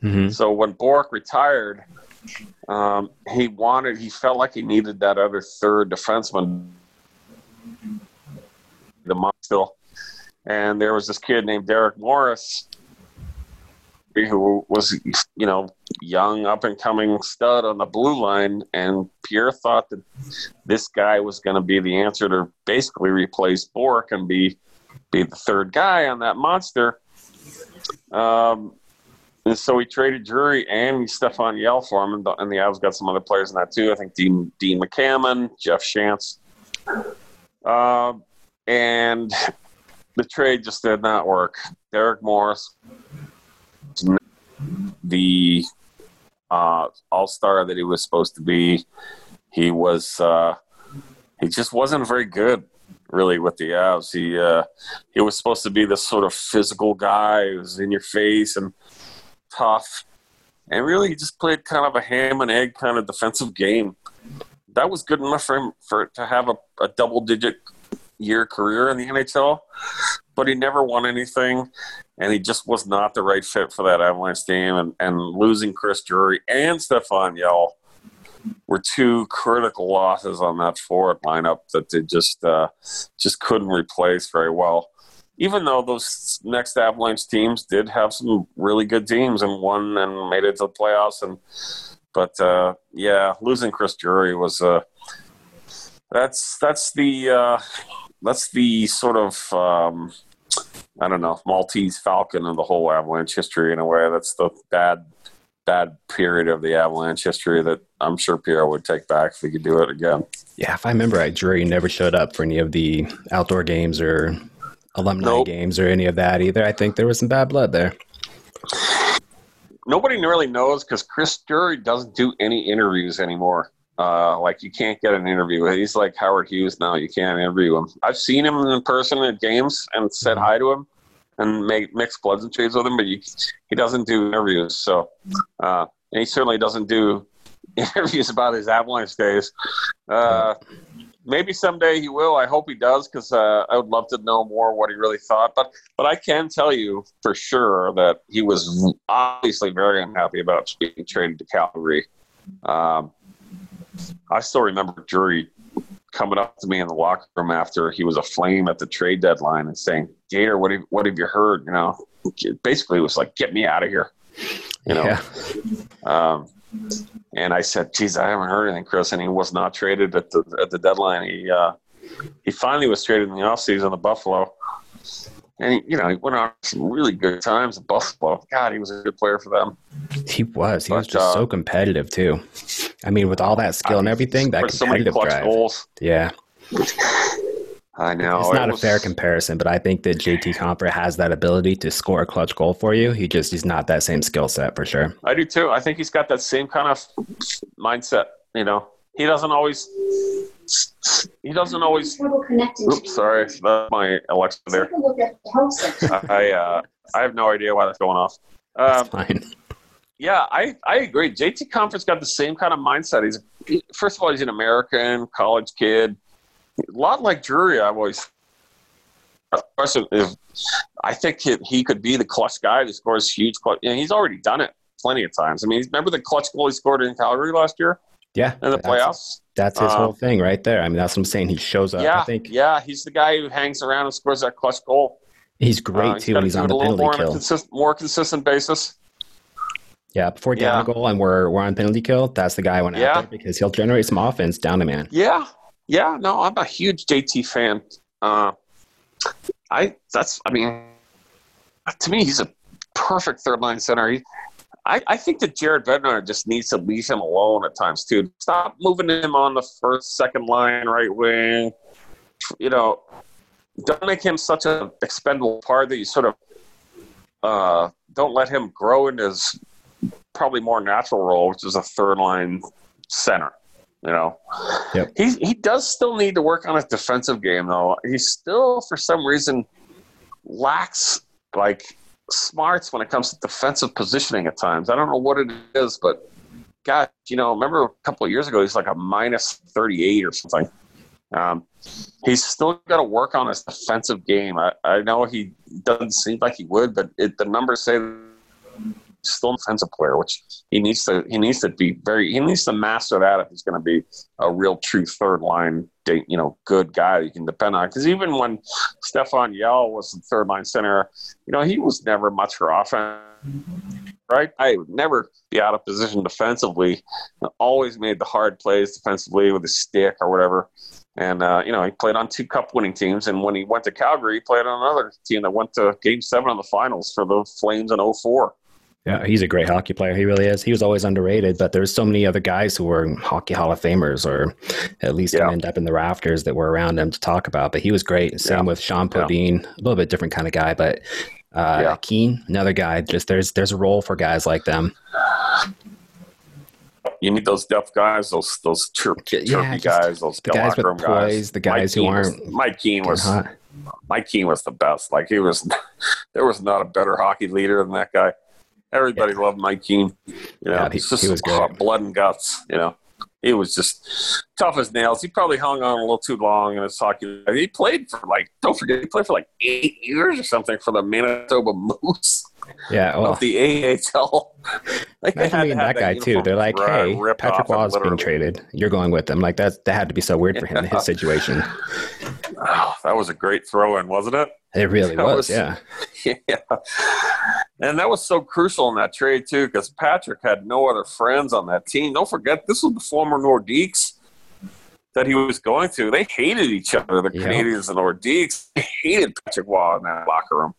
hmm So when Bourque retired, um, he wanted, he felt like he needed that other third defenseman, the monster. And there was this kid named Derek Morris, who was, you know, young, up and coming stud on the blue line. And Pierre thought that this guy was going to be the answer to basically replace Bourque and be be the third guy on that monster. Um, and so he traded Drury and Stephane Yelle for him, and the, and the Avs got some other players in that too. I think Dean Dean McAmmond, Jeff Shantz, um, and the trade just did not work. Derek Morris, the uh, All Star that he was supposed to be, he was uh, he just wasn't very good. Really, with the Avs, he uh, he was supposed to be this sort of physical guy who was in your face and tough. And really, he just played kind of a ham and egg kind of defensive game. That was good enough for him for to have a, a double digit year career in the NHL, but he never won anything, and he just was not the right fit for that Avalanche team. And, and losing Chris Drury and Stephane Yelle were two critical losses on that forward lineup that they just uh, just couldn't replace very well even though those next Avalanche teams did have some really good teams and won and made it to the playoffs, and but uh, yeah, losing Chris Drury was uh, that's that's the uh, that's the sort of um, I don't know Maltese Falcon of the whole Avalanche history in a way. That's the bad bad period of the Avalanche history that I'm sure Pierre would take back if he could do it again. Yeah, if I remember right, Drury never showed up for any of the outdoor games or alumni Nope. games or any of that either. I think there was some bad blood there. nobody really knows because Chris Drury doesn't do any interviews anymore. Uh, like you can't get an interview. He's like Howard Hughes now. You can't interview him. I've seen him in person at games and said hi to him and make mixed pleasantries with him, but you, he doesn't do interviews. So, uh, and he certainly doesn't do interviews about his Avalanche days. Uh, maybe someday he will. I hope he does because uh, I would love to know more what he really thought. But but I can tell you for sure that he was obviously very unhappy about being traded to Calgary. Um, I still remember Drury coming up to me in the locker room after he was aflame at the trade deadline and saying, "Gator, what have what have you heard?" You know, basically it was like, "Get me out of here." You know. Yeah. Um, and I said, "Geez, I haven't heard anything, Chris." And he was not traded at the at the deadline. He uh, he finally was traded in the offseason to Buffalo, and he, you know he went on some really good times at Buffalo. God, he was a good player for them. He was. He was just uh, so competitive too. I mean, with all that skill and everything, that so competitive clutch drive. goals. Yeah, I know it's it not a fair comparison, but I think that JT Compher has that ability to score a clutch goal for you. He just he's not that same skill set for sure. I do too. I think he's got that same kind of mindset. You know, he doesn't always. He doesn't always. Trouble connecting to Oops, sorry, that's my Alexa there. Take a look at the help section. I uh, I have no idea why that's going off. Um, fine. yeah, I, I agree. JT Compher's got the same kind of mindset. He's first of all, he's an American college kid. A lot like Drury, I've always. Question is, I think he, he could be the clutch guy that scores huge. Clutch. You know, he's already done it plenty of times. I mean, remember the clutch goal he scored in Calgary last year Yeah, in the that's- playoffs? That's his Um, whole thing right there. I mean, that's what I'm saying. He shows up. yeah, I think yeah, he's the guy who hangs around and scores that clutch goal. he's great Uh, too when he's on the a penalty more kill. consist- more consistent basis. Yeah, before down Yeah. a goal and we're we're on penalty kill, that's the guy I went Yeah. after because he'll generate some offense down a man. Yeah, yeah. No, I'm a huge JT fan. Uh, I that's I mean, to me, he's a perfect third line center. He, I, I think that Jared Bednar just needs to leave him alone at times too. Stop moving him on the first, second line, right wing. You know, don't make him such an expendable part that you sort of uh, don't let him grow in his probably more natural role, which is a third line center. You know, Yep. he he does still need to work on his defensive game though. He still, for some reason, lacks like smarts when it comes to defensive positioning at times. I don't know what it is, but God, you know, remember a couple of years ago, he's like a minus 38 or something. Um, he's still got to work on his defensive game. I, I know he doesn't seem like he would, but it, the numbers say still a defensive player, which he needs to he needs to be very he needs to master that if he's going to be a real true third line you know good guy you can depend on. Because even when Stephane Yelle was the third line center, you know he was never much for offense. Right, I would never be out of position defensively. Always made the hard plays defensively with his stick or whatever. And uh, you know he played on two Cup winning teams, and when he went to Calgary, he played on another team that went to Game Seven of the finals for the Flames in 04. Yeah, he's a great hockey player. He really is. He was always underrated, but there's so many other guys who were hockey Hall of Famers or at least Yeah. end up in the rafters that were around him to talk about. But he was great. Same Yeah. with Shjon Yeah. Podein, a little bit different kind of guy, but uh, Yeah. Keane, another guy. Just there's there's a role for guys like them. You need those depth guys, those those chirp, chirpy just guys, those the guys with poise, guys. the guys who Keane aren't Mike Keane getting was hot. Mike Keane was the best. Like he was, there was not a better hockey leader than that guy. Everybody loved Mike Keane. You know, Yeah, he- just he was great. blood and guts. You know, he was just tough as nails. He probably hung on a little too long in his hockey. He played for like, don't forget, he played for like eight years or something for the Manitoba Moose Yeah, well, of the AHL. Like imagine being have that guy too. They're like, hey, Patrick is being traded. You're going with them. Like that that had to be so weird for him in his situation. Oh, that was a great throw in, wasn't it? It really was, was- yeah. Yeah. And that was so crucial in that trade, too, because Patrick had no other friends on that team. Don't forget, this was the former Nordiques that he was going to. They hated each other, the Yeah. Canadiens and Nordiques. They hated Patrick Roy in that locker room.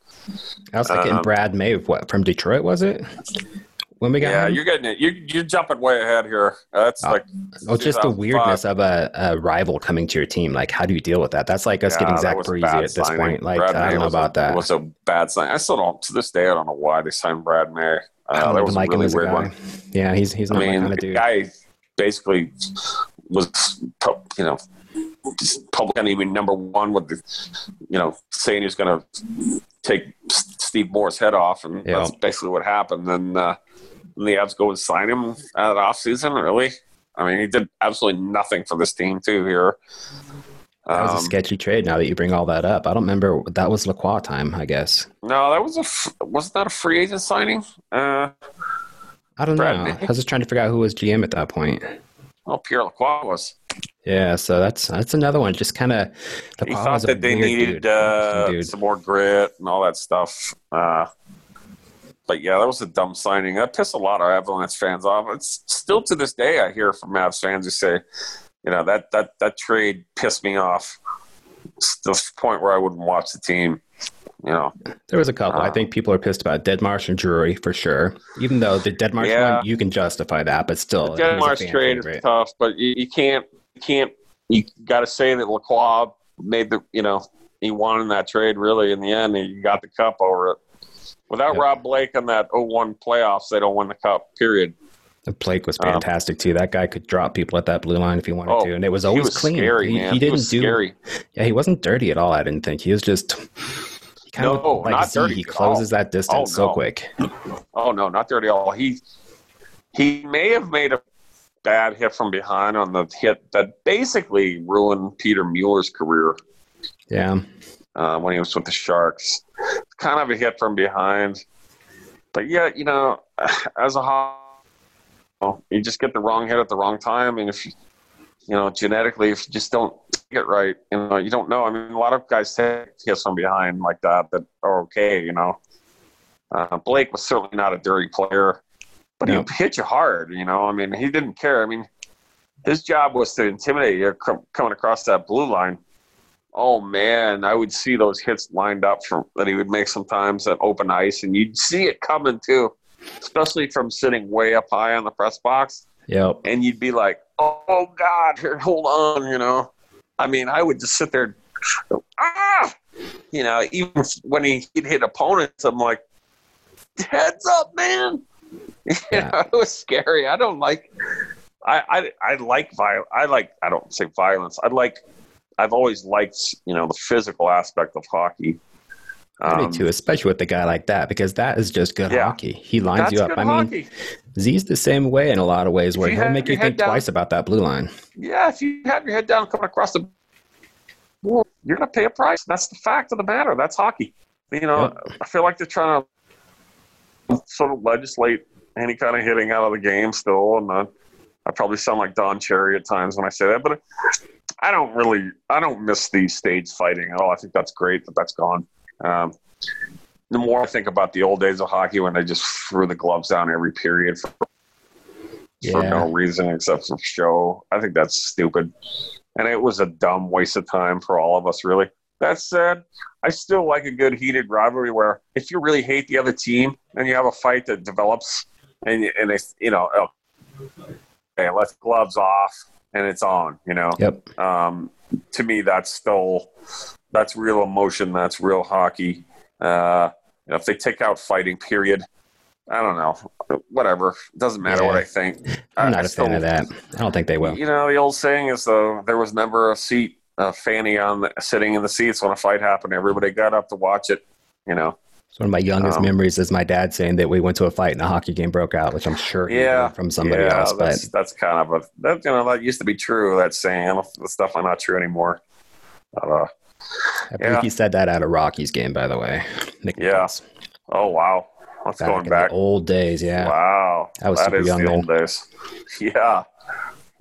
I was thinking Um, Brad May, what from Detroit was it? When we got Yeah, him? you're getting it. You're, you're jumping way ahead here. That's Uh, like. Oh, just the weirdness of a, a rival coming to your team. Like, how do you deal with that? That's like us Yeah, getting Zach Breezy at this signing. point. Like, Brad I don't know about a, that. It was a bad sign. I still don't, to this day, I don't know why they signed Brad May. Uh, that was like a really weird one. Yeah, he's he's I not my mean, the dude. guy basically was, you know, just public enemy number one with the, you know, saying he's going to take Steve Moore's head off, and Yeah. that's basically what happened. And uh, and the Avs go and sign him at off season. Really, I mean, he did absolutely nothing for this team too here. that was a Um, sketchy trade. Now that you bring all that up, I don't remember. That was Lacroix time, I guess. no, that was a wasn't that a free agent signing? Uh, I don't Brad know. May? I was just trying to figure out who was GM at that point. well, Pierre Lacroix was. Yeah, so that's that's another one. Just kind of he thought that they needed uh, some more grit and all that stuff. Uh, but yeah, that was a dumb signing. That pissed a lot of Avalanche fans off. It's still to this day I hear from Mavs fans who say, you know, that that that trade pissed me off. It's to the point where I wouldn't watch the team. You know, There was a couple. I Uh, think people are pissed about Deadmarsh and Drury for sure. Even though the Deadmarsh Yeah. one, you can justify that, but still, the a trade is tough, but you, you can't you can't you got to say that Lacroix made the you know he won in that trade. Really, in the end, he got the cup over it. Without Yeah. Rob Blake on that 0-1 playoffs, they don't win the cup. Period. Blake was Um, fantastic too. That guy could drop people at that blue line if he wanted Oh, to, and it was he always was clean. scary, he, man. he didn't was do. scary. Yeah, he wasn't dirty at all. I didn't think he was just. He kind No, of like not Z, dirty He closes that distance Oh, so quick. Oh no, not dirty at all. He he may have made a bad hit from behind on the hit that basically ruined Peter Mueller's career Yeah, uh, when he was with the Sharks. Kind of a hit from behind, but yeah, you know, as a ho- you just get the wrong hit at the wrong time, and if you you know genetically, if you just don't get right, you know, you don't know. I mean, a lot of guys take hits from behind like that that are okay, you know. Uh, Blake was certainly not a dirty player, but No. he hit you hard. You know, I mean, he didn't care. I mean, his job was to intimidate you coming across that blue line. Oh man, I would see those hits lined up from that he would make sometimes at open ice, and you'd see it coming too, especially from sitting way up high on the press box Yep. and you'd be like, "Oh God, here, hold on," you know. I mean, I would just sit there, ah, you know. Even when he, he'd hit opponents, I'm like, "Heads up, man!" You Yeah. know, it was scary. I don't like. I I, I like viol. I like. I don't say violence. I like. I've always liked, you know, the physical aspect of hockey. Um, do too, especially with a guy like that, because that is just good Yeah. hockey. He lines you up. I mean, hockey. Z's the same way in a lot of ways, where he'll make you think down- twice about that blue line. Yeah, if you have your head down coming across the board, you're going to pay a price. That's the fact of the matter. That's hockey. You know, I feel like they're trying to sort of legislate any kind of hitting out of the game still. And uh, I probably sound like Don Cherry at times when I say that, but I don't really, I don't miss the stage fighting at all. I think that's great that that's gone. Um, the more I think about the old days of hockey when they just threw the gloves down every period for for no reason except for show. I think that's stupid. And it was a dumb waste of time for all of us, really. That said, I still like a good heated rivalry where if you really hate the other team and you have a fight that develops and, and it's, you know, oh, okay, let's gloves off and it's on, you know. Yep. Um, to me, that's still, that's real emotion. That's real hockey. Uh, you know, if they take out fighting, period, I don't know. Whatever. It doesn't matter what I think. I'm I- not I a fan of that. I don't think they will. you know, the old saying is though there was never a seat, a fanny on the, sitting in the seats when a fight happened. Everybody got up to watch it. You know, It's one of my youngest Um, memories is my dad saying that we went to a fight and a hockey game broke out, which I'm sure Yeah. from somebody yeah, else. But that's that's kind of a that you know that used to be true. That saying, I don't, that's definitely not true anymore. Uh, I believe yeah. he said that at a Rockies game, by the way. Nick Yeah. Nichols. oh wow, that's Back going in back. the old days, yeah. Wow, I was that super is young the old days. Yeah,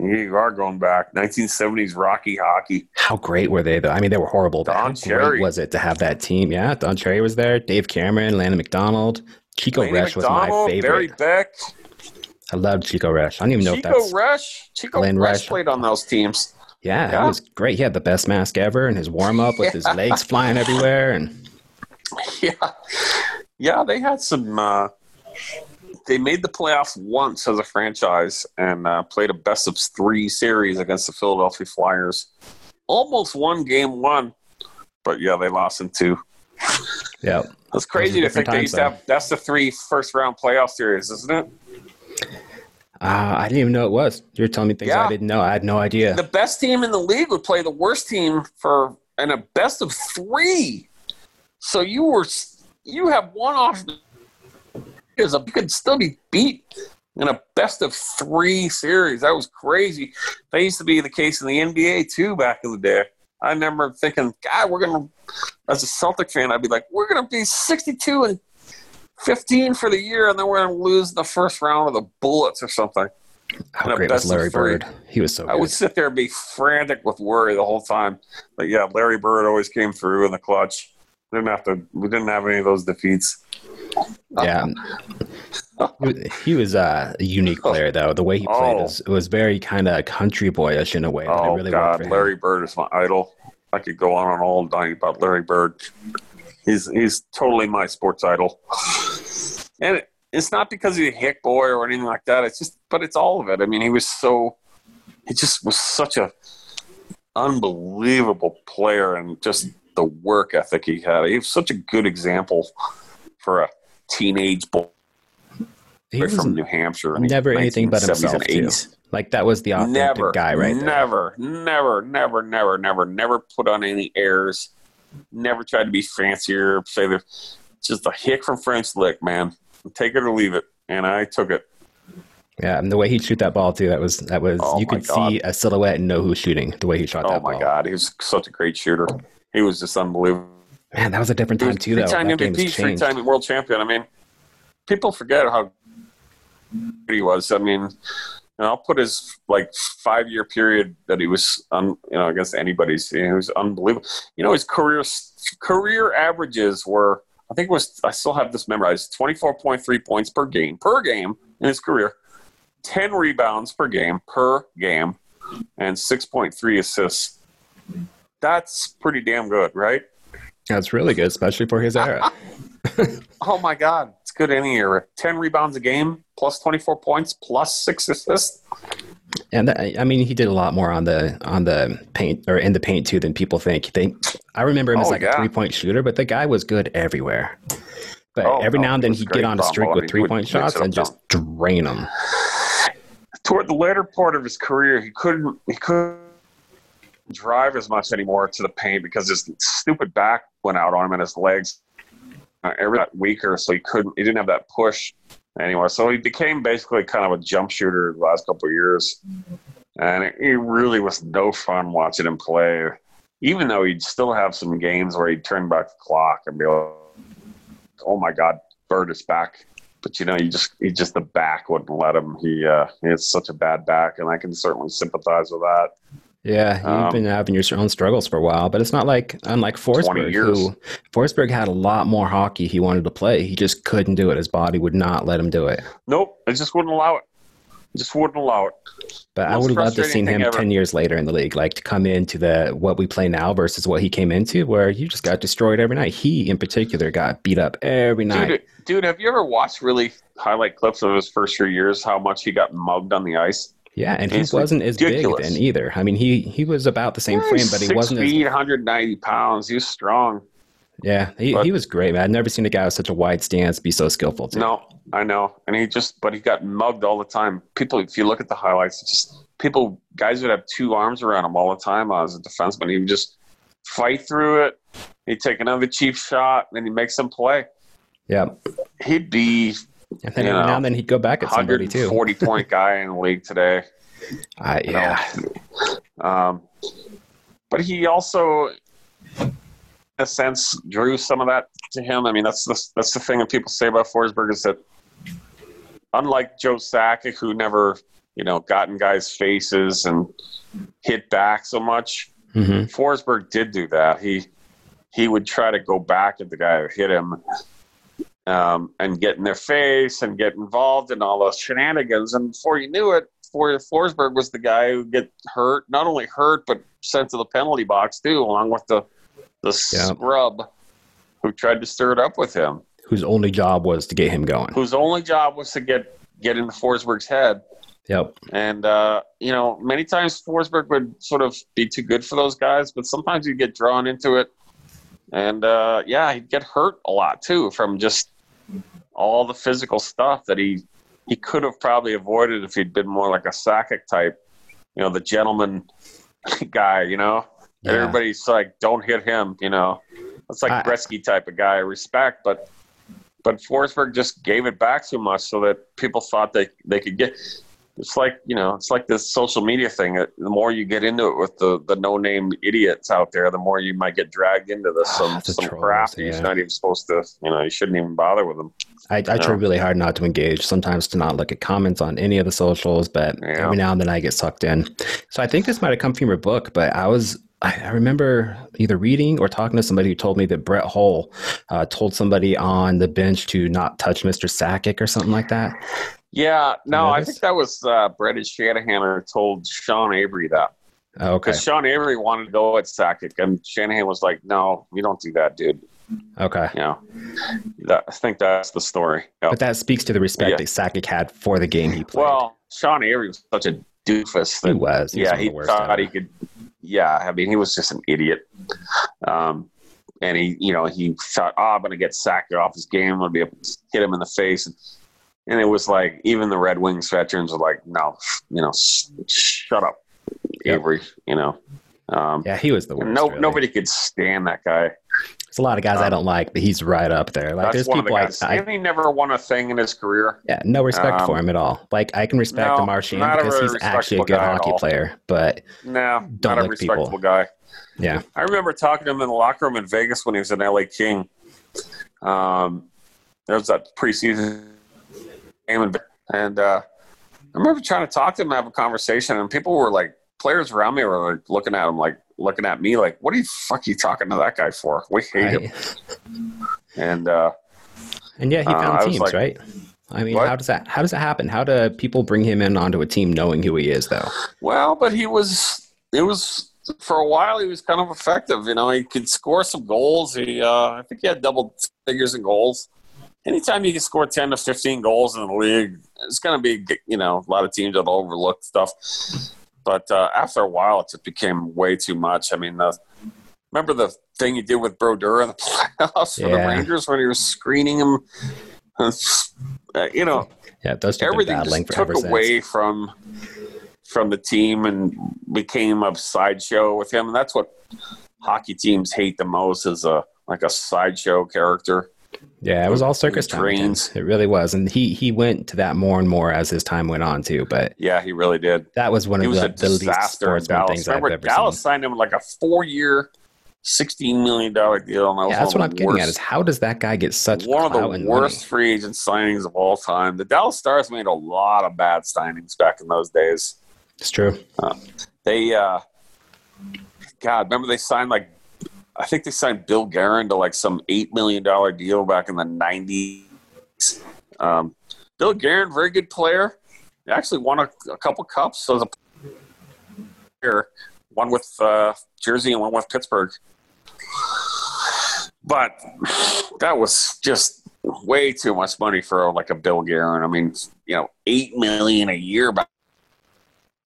you are going back. 1970s Rocky hockey. How great were they, though? I mean, they were horrible. Don Cherry. was it to have that team? Yeah, Don Cherry was there. Dave Cameron, Lanny McDonald, Chico Laney Resch was my favorite. Barry Beck, I loved Chico Resch. I don't even know if Chico that's Resch. Chico Glenn Resch played on those teams. yeah, Yeah. It was great. He had the best mask ever, and his warm up with his legs flying everywhere, and Yeah, yeah, they had some. Uh, they made the playoffs once as a franchise and uh, played a best of three series against the Philadelphia Flyers. Almost won game one, but yeah, they lost in two. yeah, It's crazy to think they used to have best of three first round playoff series, isn't it? uh, I didn't even know it was. You're telling me things Yeah. I didn't know. I had no idea. The best team in the league would play the worst team for and a best of three. So you were you have one off because you could still be beat in a best of three series. That was crazy. That used to be the case in the NBA too back in the day. I remember thinking, God, we're gonna as a Celtic fan, I'd be like, we're gonna be sixty-two and fifteen for the year, and then we're gonna lose the first round of the Bullets or something. How great was Larry. Bird? He was so I good. would sit there and be frantic with worry the whole time. But yeah, Larry Bird always came through in the clutch. Didn't have to. We didn't have any of those defeats. Yeah. He- was uh, a unique player, though. The way he played Oh. was, it was very kind of country boyish in a way. Oh really God. Larry Bird is my idol. I could go on and all night about Larry Bird. He's he's totally my sports idol. And it, it's not because he's a hick boy or anything like that. It's just, but it's all of it. I mean, he was so. He just was such a unbelievable player, and just the work ethic he had. He was such a good example for a teenage boy He from New Hampshire. never anything but himself, too. 80s. Like, that was the authentic never guy right there. never never never never never never put on any airs never tried to be fancier say the just a hick from french lick man take it or leave it and i took it Yeah, and the way he'd shoot that ball, too, that was, that was Oh you could see a silhouette and know who's shooting the way he shot oh that ball. Oh my god he was such a great shooter he was just unbelievable Man, that was a different time, too, That game mvp has three-time world champion i mean people forget how good he was i mean and I'll put his like five year period that he was un, you know against know, he was unbelievable. You know, his career career averages were I think it was I still have this memorized. Twenty four point three points per game per game in his career, ten rebounds per game per game, and six point three assists. That's pretty damn good, right? That's really good, especially for his era. Oh my god, it's good any year. Ten rebounds a game, plus twenty four points, plus six assists. and that, I mean, he did a lot more on the on the paint or in the paint too than people think. They, I remember him as Oh, like a three point shooter, but the guy was good everywhere. But Oh, every no, now and then he'd get on a streak. With three point shots and just drain them. Toward the later part of his career, he couldn't he couldn't drive as much anymore to the paint because his stupid back went out on him and his legs uh, every got weaker, so he couldn't he didn't have that push anymore. So he became basically kind of a jump shooter the last couple of years, and it, it really was no fun watching him play. Even though he'd still have some games where he'd turn back the clock and be like, "Oh my God, Bird is back." But you know, you just he just the back wouldn't let him. He uh, he has such a bad back, and I can certainly sympathize with that. Yeah, you've Um, been having your own struggles for a while, but it's not like unlike Forsberg, years. who Forsberg had a lot more hockey he wanted to play. He just couldn't do it. His body would not let him do it. Nope, it just wouldn't allow it. Just wouldn't allow it. But I would love to frustrating seen him ever. ten years later in the league, like to come into the what we play now versus what he came into, where you just got destroyed every night. He, in particular, got beat up every night. Dude, dude, have you ever watched really highlight clips of his first few years? How much he got mugged on the ice? Yeah, and he wasn't as big then either. I mean, he he was about the same frame, but he wasn't as feet, 190 pounds. He was strong. yeah. He, But- he was great, man. I've never seen a guy with such a wide stance be so skillful. Too. No, I know, and he just, but he got mugged all the time. People, if you look at the highlights, just people, guys would have two arms around him all the time as a defenseman. He would just fight through it. He'd take another cheap shot, and he'd make some play. Yeah, He'd be and then You every know, now and then he'd go back at somebody too. 140 point guy in the league today. I, you know. yeah, Um, but he also, in a sense, drew some of that to him. I mean, that's the, that's the thing that people say about Forsberg is that, unlike Joe Sakic, who never, you know, got in guys' faces and hit back so much, hmm Forsberg did do that. He he would try to go back at the guy who hit him. Um, and get in their face and get involved in all those shenanigans. And before you knew it, For- Forsberg was the guy who get hurt, not only hurt but sent to the penalty box too, along with the the Yeah. scrub who tried to stir it up with him, whose only job was to get him going. whose only job was to get get into Forsberg's head. Yep. And uh, you know, many times Forsberg would sort of be too good for those guys, but sometimes he'd get drawn into it. And uh, yeah, he'd get hurt a lot too from just all the physical stuff that he he could have probably avoided if he'd been more like a Sakic type, you know, the gentleman guy. You know, Yeah. everybody's like, "Don't hit him," you know. It's like I- Gretzky type of guy, I respect, but but Forsberg just gave it back so much so that people thought they they could get. It's like you know, it's like this social media thing. The more you get into it with the the no name idiots out there, the more you might get dragged into this some The some trolls, crap yeah. you're not even supposed to. You know, you shouldn't even bother with them. I, I try really hard not to engage, sometimes to not look at comments on any of the socials, but Yeah. every now and then I get sucked in. So I think this might have come from your book, but I was. I I remember either reading or talking to somebody who told me that Brett Hull uh, told somebody on the bench to not touch Mr. Sakic or something like that. Yeah, no, I think that was uh, Brendan Shanahan told Sean Avery that Oh, okay. because Sean Avery wanted to go at Sakic, and Shanahan was like, "No, you don't do that, dude." Okay. You know, that, I think that's the story. Yeah. But that speaks to the respect Yeah. that Sakic had for the game he played. Well, Sean Avery was such a doofus. he That, was. He yeah, of he thought ever. he could. Yeah, I mean, he was just an idiot. Um, and he, you know, he thought, "Oh, I'm going to get Sakic off his game. I'm going to be able to hit him in the face." And it was like even the Red Wings veterans were like, "No, you know, sh- shut up, Yep. Avery." You know, um, Yeah, he was the worst. no, really. nobody could stand that guy. There's a lot of guys I um, don't like, but he's right up there. Like there's of the people I. I and he never won a thing in his career. yeah, no respect Um, for him at all. Like I can respect no, the Marchand because very he's actually a good hockey player. But No, Don't not a like people. respectable guy. yeah, I remember talking to him in the locker room in Vegas when he was an LA King. Um, there was that preseason game, and uh, I remember trying to talk to him, have a conversation, and people were like, players around me were like looking at him, like looking at me, like, "What are you fuck you talking to that guy for? We hate him." And uh, And yeah, he Uh, found I teams, like- right? I mean, What? how does that how does that happen? How do people bring him in onto a team knowing who he is, though? well, but he was it was for a while he was kind of effective. You know, he could score some goals. He uh, I think he had double figures in goals. Anytime you can score ten to fifteen goals in the league, it's going to be you know a lot of teams that overlook stuff. But uh, after a while, it just became way too much. I mean, the, remember the thing he did with Brodeur in the playoffs for the Rangers when he was screening him. Uh, you know, Yeah, those two have been everything just took ever since. away from from the team and became a sideshow with him. And that's what hockey teams hate the most is a like a sideshow character. Yeah, it was all circus time. with him. Drains. It really was, and he he went to that more and more as his time went on too. But Yeah, he really did. that was one of was the, the least sportsman things I've Remember, ever Dallas seen. signed him like a four year, sixteen million dollar deal. And that was Yeah, that's what I'm getting worst, at is how does that guy get such one of the worst money? free agent signings of all time. The Dallas Stars made a lot of bad signings back in those days. It's true. They, uh, God, remember they signed like, I think they signed Bill Guerin to like some eight million dollar deal back in the nineties. Um, Bill Guerin, very good player. He actually won a, a couple cups as a player. One with uh, Jersey and one with Pittsburgh. But that was just way too much money for like a Bill Guerin. I mean, you know, eight million a year back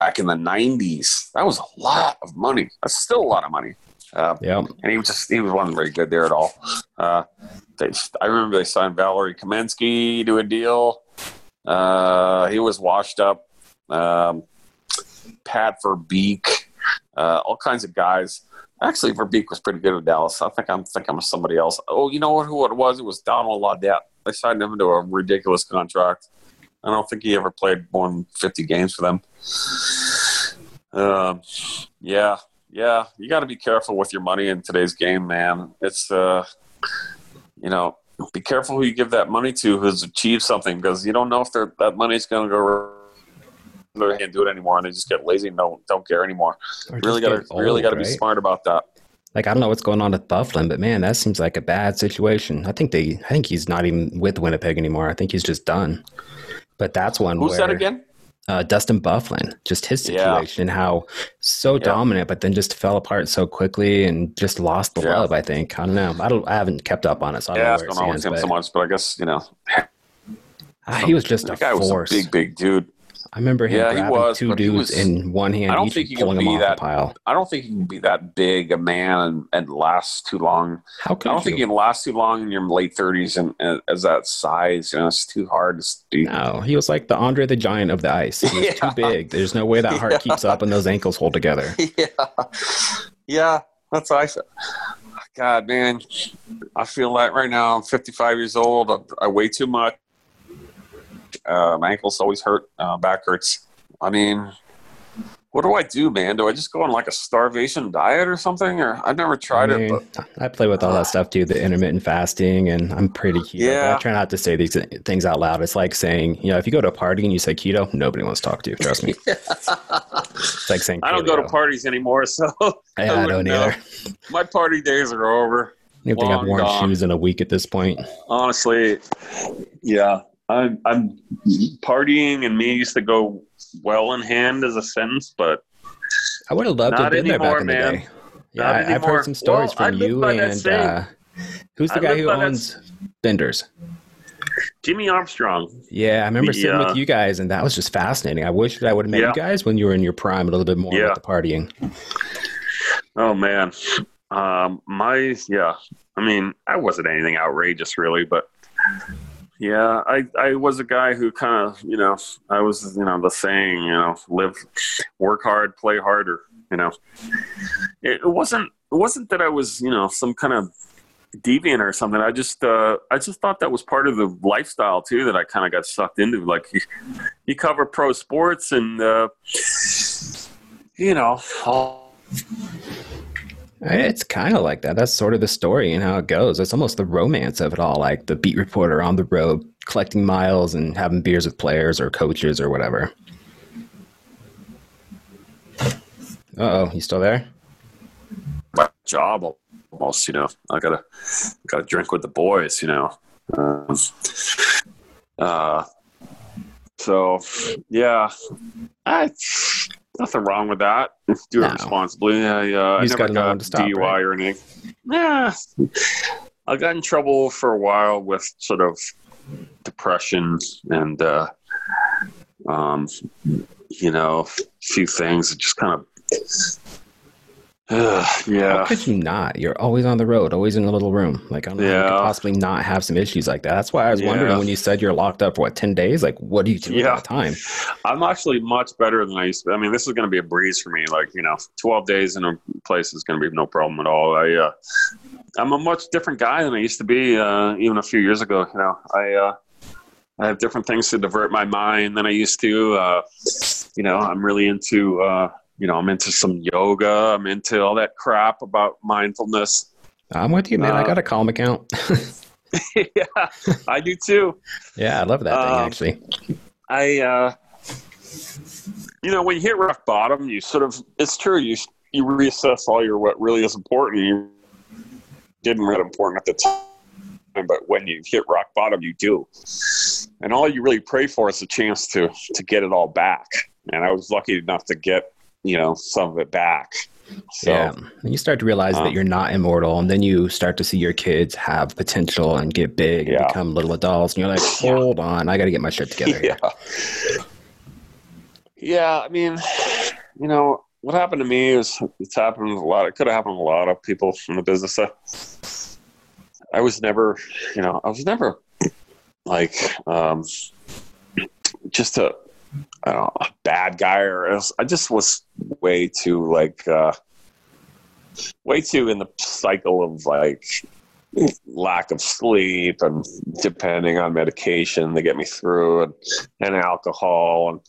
back in the '90s. That was a lot of money. That's still a lot of money. Uh, Yep. and he was just he wasn't very good there at all. Uh, they, I remember they signed Valeri Kamensky to a deal. Uh, he was washed up. Um, Pat Verbeek, uh, all kinds of guys. Actually, Verbeek was pretty good with Dallas. I think I'm thinking I'm somebody else. Oh, you know what? Who it was? It was Donald Audette. They signed him to a ridiculous contract. I don't think he ever played more than 50 games for them. Um, yeah, yeah, you got to be careful with your money in today's game, man. It's uh, you know, be careful who you give that money to who's achieved something because you don't know if that money's going to go. They can't do it anymore, and they just get lazy and don't don't care anymore. Really got to really got to be smart about that. Like I don't know what's going on with Byfuglien, but man, that seems like a bad situation. I think they, I think he's not even with Winnipeg anymore. I think he's just done. But that's one. Who's where, that again? Uh, Dustin Byfuglien. Just his Yeah. situation, how so Yeah. dominant, but then just fell apart so quickly and just lost the Yeah. love. I think. I don't know. I don't. I haven't kept up on it, so I don't Yeah, know it's going on with him But so much, but I guess you know ah, he was just a guy was a big, big dude. I remember him Yeah, he grabbing was, two dudes was- in one hand, I don't think he can be that-. I don't think he can be that big a man and, and last too long. How could I don't you? think you can last too long in your late thirties and, and as that size. You know, it's too hard to be. No, he was like the Andre the Giant of the ice. He was Yeah. too big. There's no way that heart Yeah. keeps up and those ankles hold together. yeah, yeah, that's what I said. God, man, I feel that right now. I'm 55 years old. I, I weigh too much. Uh, my ankles always hurt. Uh, back hurts. I mean, what do I do, man? Do I just go on like a starvation diet or something? Or I've never tried I, it, but I play with all that stuff too, the intermittent fasting, and I'm pretty keto. Yeah. I try not to say these things out loud. It's like saying, you know, if you go to a party and you say keto, nobody wants to talk to you. Trust me. It's like saying I don't go to parties anymore, so Yeah, I don't wouldn't know. either. My party days are over. I don't think I've worn gone. shoes in a week at this point. Honestly, yeah, I'm I'm partying, and me used to go well in hand as a sentence, but I would have loved to have been there back anymore, in the man. day. Yeah, I- I've heard some stories Well, from you and uh, who's the I guy who owns Benders? Jimmy Armstrong. Yeah, I remember sitting Yeah. with you guys, and that was just fascinating. I wish that I would have met Yeah. you guys when you were in your prime a little bit more Yeah. with the partying. Oh man, um, my yeah. I mean, I wasn't anything outrageous really, but yeah, I I was a guy who kind of you know I was you know the saying you know live, work hard, play harder. You know, it, wasn't it wasn't that I was you know some kind of deviant or something. I just uh, I just thought that was part of the lifestyle too that I kind of got sucked into. Like you, you cover pro sports and uh, you know all It's kind of like that. That's sort of the story and how it goes. It's almost the romance of it all, like the beat reporter on the road collecting miles and having beers with players or coaches or whatever. Uh oh, you still there? my job almost. You know, I gotta gotta drink with the boys. You know, um, uh, so yeah, I nothing wrong with that. Do it No. responsibly. I, uh, I never got to stop, DUI right? or anything. Yeah, I got in trouble for a while with sort of depression and uh, um, you know, a few things that just kind of. Uh, How could you not? You're always on the road, always in a little room. Like, I don't know how you Yeah. could possibly not have some issues like that. That's why I was wondering when you said you're locked up for what, 10 days? Like, what do you do Yeah. at that time? I'm actually much better than I used to. I mean, this is going to be a breeze for me. Like, you know, 12 days in a place is going to be no problem at all. I, uh, I'm a much different guy than I used to be, uh, even a few years ago. You know, I, uh, I have different things to divert my mind than I used to. Uh, you know, I'm really into, uh, you know, I'm into some yoga. I'm into all that crap about mindfulness. I'm with you, man. I Uh, got a Calm account. yeah, I do too. yeah, I love that thing, um, actually. I, uh, you know, when you hit rock bottom, you sort of, it's true, you, you reassess all your, what really is important. You didn't really important at the time, but when you hit rock bottom, you do. And all you really pray for is a chance to, to get it all back. And I was lucky enough to get, you know, some of it back. So, yeah. And you start to realize um, that you're not immortal, and then you start to see your kids have potential and get big and Yeah. become little adults. And you're like, Yeah. hold on, I got to get my shit together. here. yeah. Yeah, I mean, you know, what happened to me is it's happened a lot. It could have happened to a lot of people in the business. Uh, I was never, you know, I was never like um, just a, I don't know, a bad guy or. I just was way too like, uh, way too in the cycle of like lack of sleep and depending on medication to get me through and, and alcohol and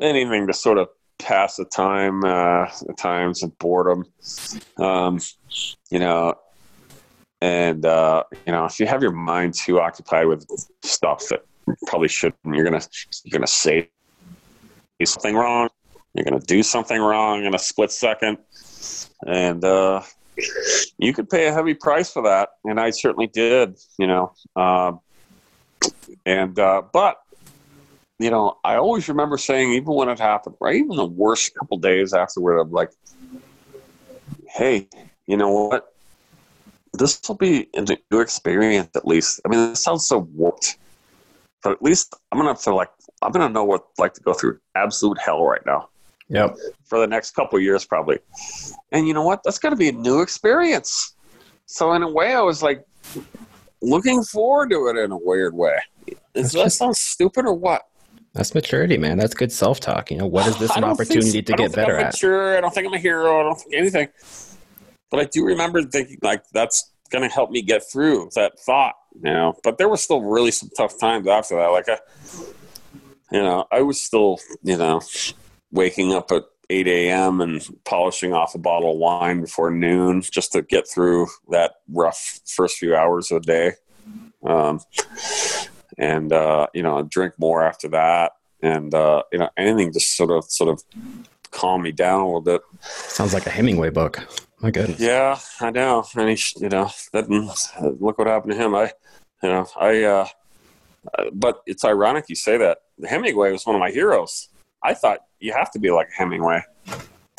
anything to sort of pass the time uh, at times and boredom um, you know and uh, you know if you have your mind too occupied with stuff that probably shouldn't you're gonna you're gonna say something wrong you're gonna do something wrong in a split second and uh, you could pay a heavy price for that, and I certainly did. You know, um, and uh, but you know, I always remember saying, even when it happened, right, even the worst couple days afterward, I'm like, hey, you know what? This will be a new experience, at least. I mean, it sounds so warped, but at least I'm gonna feel like I'm gonna know what it's like to go through absolute hell right now Yep. for the next couple of years probably and you know what that's to be a new experience so in a way i was like looking forward to it in a weird way does that sound stupid or what That's maturity, man. That's good self talk. You know, what is this an opportunity so. to get better I'm at? mature. i don't think i'm a hero i don't think anything but i do remember thinking like that's going to help me get through that thought you know but there were still really some tough times after that like i you know i was still you know waking up at 8 a.m. and polishing off a bottle of wine before noon just to get through that rough first few hours of the day. Um, and, uh, you know, drink more after that. And, uh, you know, anything just sort of, sort of calm me down a little bit. Sounds like a Hemingway book. My goodness. Yeah, I know. And he, you know, that, look what happened to him. I, you know, I, uh, but it's ironic you say that. Hemingway was one of my heroes. I thought you have to be like Hemingway.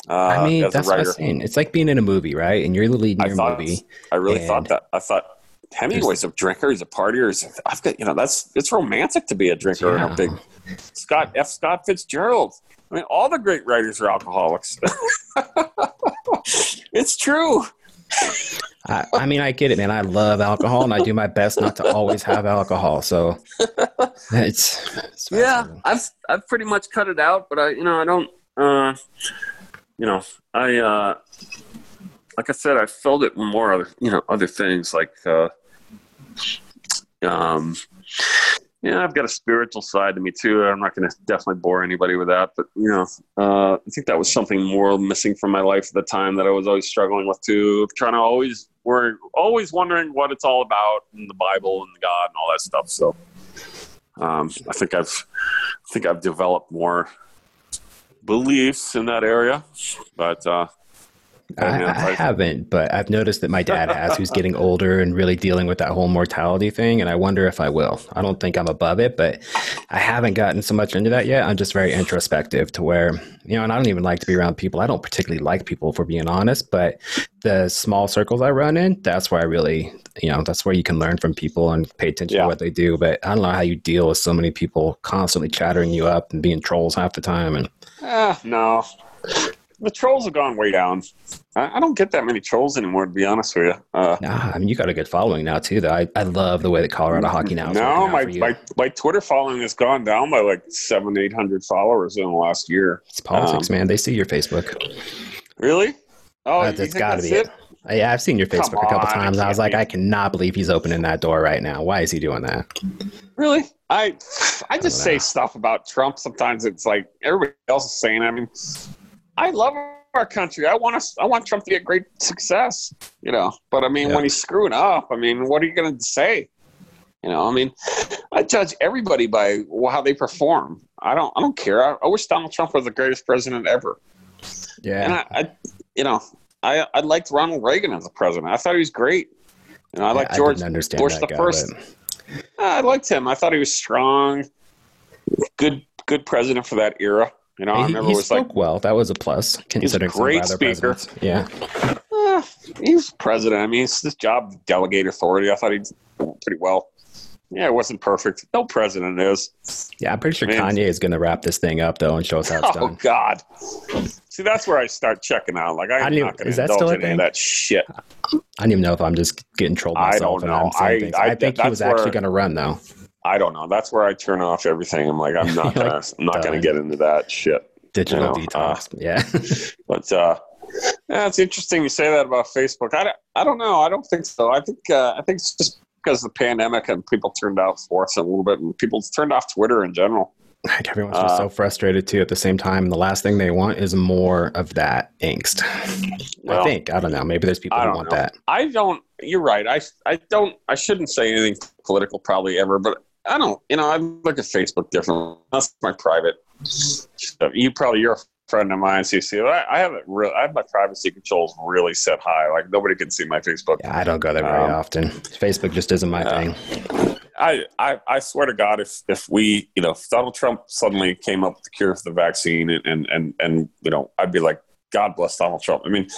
Uh, I mean, as a that's what I'm saying. It's like being in a movie, right? And you're the lead in your thought movie. I really thought that. I thought Hemingway's a drinker. He's a partier. He's, I've got you know that's it's romantic to be a drinker and Yeah. a big Scott F. Scott Fitzgerald. I mean, all the great writers are alcoholics. it's true. I, I mean, I get it, man. I love alcohol, and I do my best not to always have alcohol. So it's, it's Yeah. I've I've pretty much cut it out, but I you know I don't uh, you know I uh, like I said I filled it more other you know other things like uh, um yeah I've got a spiritual side to me too. I'm not going to definitely bore anybody with that, but you know uh, I think that was something more missing from my life at the time that I was always struggling with too. Trying to always we're always wondering what it's all about and the Bible and God and all that stuff. So um, I think I've I think I've developed more beliefs in that area, but uh, I, I haven't, but I've noticed that my dad has, who's getting older and really dealing with that whole mortality thing. And I wonder if I will. I don't think I'm above it, but I haven't gotten so much into that yet. I'm just very introspective to where, you know, and I don't even like to be around people. I don't particularly like people, for being honest, but the small circles I run in, that's where I really, you know, that's where you can learn from people and pay attention Yeah. to what they do. But I don't know how you deal with so many people constantly chattering you up and being trolls half the time. And Eh, no. The trolls have gone way down. I, I don't get that many trolls anymore, to be honest with you. Uh, nah, I mean, you got a good following now, too, though. I, I love the way that Colorado hockey now is no, my, my my Twitter following has gone down by like seven, eight hundred followers in the last year. It's politics, Um, man. They see your Facebook. Really? Oh, you that's got to be it? it. Uh, Yeah, I've seen your Facebook a couple times. I was like. I cannot believe he's opening that door right now. Why is he doing that? Really? I I just know. say stuff about Trump. Sometimes it's like everybody else is saying. I mean, I love our country. I want us. I want Trump to get great success. You know, but I mean, Yeah. when he's screwing up, I mean, what are you going to say? You know, I mean, I judge everybody by how they perform. I don't. I don't care. I, I wish Donald Trump was the greatest president ever. And Yeah. I, I you know, I I liked Ronald Reagan as a president. I thought he was great. You know, I like I George Bush the guy, first. but- I liked him. I thought he was strong, good, good president for that era. You know, I remember he it was spoke like well. That was a plus considering some of great speaker. presidents. Yeah. eh, he was president. I mean, it's this job delegate authority. I thought he did pretty well. Yeah, it wasn't perfect. No president is. Yeah, I'm pretty sure Man. Kanye is going to wrap this thing up though and show us how it's Oh done. God. See, that's where I start checking out. Like, I'm I not going to indulge a in any of that shit. I don't even know if I'm just getting trolled myself. I don't and I'm know. I- I- I, think he was actually going to run though. I don't know. That's where I turn off everything. I'm like, I'm not gonna, like, I'm not gonna get into that shit. Digital You know, detox. yeah. But uh, yeah, it's interesting you say that about Facebook. I don't, I don't know. I don't think so. I think uh, I think it's just because of the pandemic and people turned out forth a little bit, and people turned off Twitter in general. Like everyone's just Uh, so frustrated too at the same time. And the last thing they want is more of that angst. Well, I think. I don't know. Maybe there's people who want know. that. I don't. You're right. I I don't. I shouldn't say anything political probably ever, but I don't. You know, I look at Facebook differently. That's my private stuff. You probably you're a friend of mine, so you see. I, I have it. Real. I have my privacy controls really set high. Like nobody can see my Facebook. Yeah, I don't go there very Um, often. Facebook just isn't my yeah. thing. I, I, I swear to God, if if we, you know, if Donald Trump suddenly came up with the cure for the vaccine, and and and, and you know, I'd be like, God bless Donald Trump. I mean,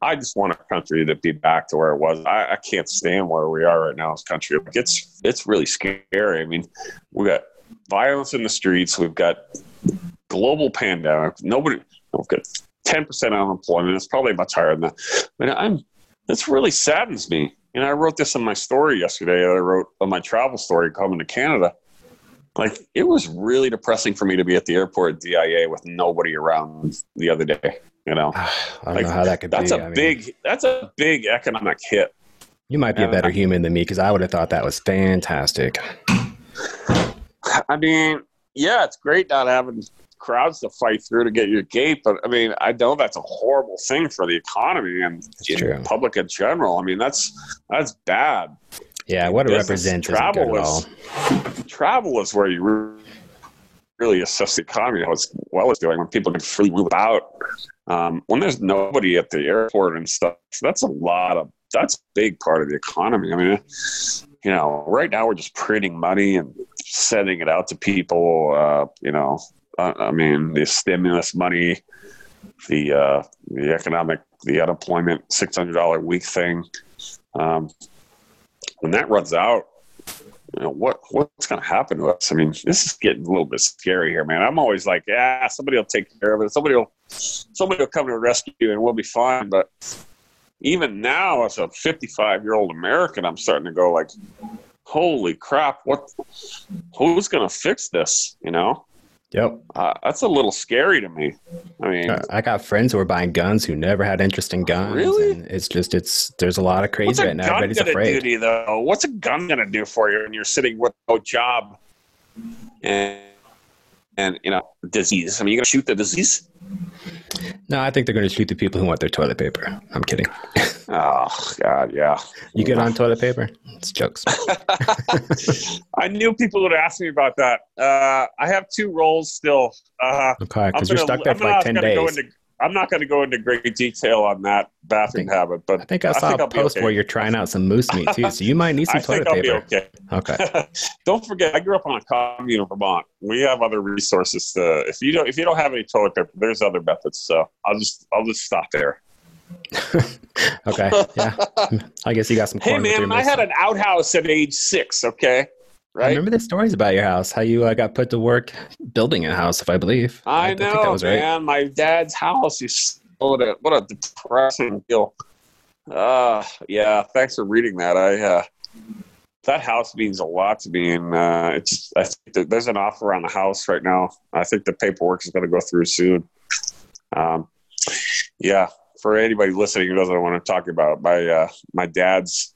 I just want our country to be back to where it was. I, I can't stand where we are right now as country. It's it's really scary. I mean, we got violence in the streets. We've got global pandemic. Nobody. We've got ten percent unemployment. It's probably much higher than that. I mean, I'm. This really saddens me. Know, I wrote this in my story yesterday. I wrote on my travel story coming to Canada. Like it was really depressing for me to be at the airport DIA with nobody around the other day. You know, I don't like, know how that could that's be. a I mean, big that's a big economic hit. You might be a better human than me because I would have thought that was fantastic. I mean, yeah, it's great not having crowds to fight through to get your gate, but I mean, I know that's a horrible thing for the economy and public in general. I mean, that's that's bad. Yeah, what it represents travel is travel is where you really assess the economy how it's well it's doing when people can freely move about. Um, when there's nobody at the airport and stuff, that's a lot of that's a big part of the economy. I mean, you know, right now we're just printing money and sending it out to people. Uh, you know, uh, I mean, the stimulus money, the uh, the economic, the unemployment, six hundred dollar week thing. Um, when that runs out, you know what what's going to happen to us? I mean, this is getting a little bit scary here, man. I'm always like, yeah, somebody will take care of it. Somebody will somebody will come to rescue, and we'll be fine. But even now, as a 55 year old American, I'm starting to go like, holy crap, what? Who's going to fix this? You know, Yep. uh, that's a little scary to me. I mean, Uh, I got friends who are buying guns who never had interest in guns. Really? And it's just it's there's a lot of crazy right now. gun Everybody's gonna do to you, though? What's a gun gonna do for you when you're sitting with no job and and you know disease? I mean, you're gonna shoot the disease? No, I think they're going to shoot the people who want their toilet paper. I'm kidding. Oh God, yeah. You get on toilet paper? It's jokes. I knew people would ask me about that. Uh, I have two rolls still. Uh, Okay, because you're stuck there I'm for like ten days. Into, I'm not going to go into great detail on that bathroom think- habit, but I think I saw a I'll be post okay. where you're trying out some moose meat too, so you might need some I think toilet I'll paper. be okay. Okay. don't forget, I grew up on a commune in Vermont. We have other resources. To, if you don't, if you don't have any toilet paper, there's other methods. So I'll just, I'll just stop there. Okay. Yeah. I guess you got some Hey man, I had an outhouse at age six. Okay, I remember the stories about your house, how you uh, got put to work building a house, if I believe. I, think know, right. man. My dad's house. You s- what a what a depressing deal. Uh yeah. Thanks for reading that. I uh, that house means a lot to me, and uh, it's I think there's an offer on the house right now. I think the paperwork is going to go through soon. Um, yeah. For anybody listening who doesn't what I'm talking about, my uh, my dad's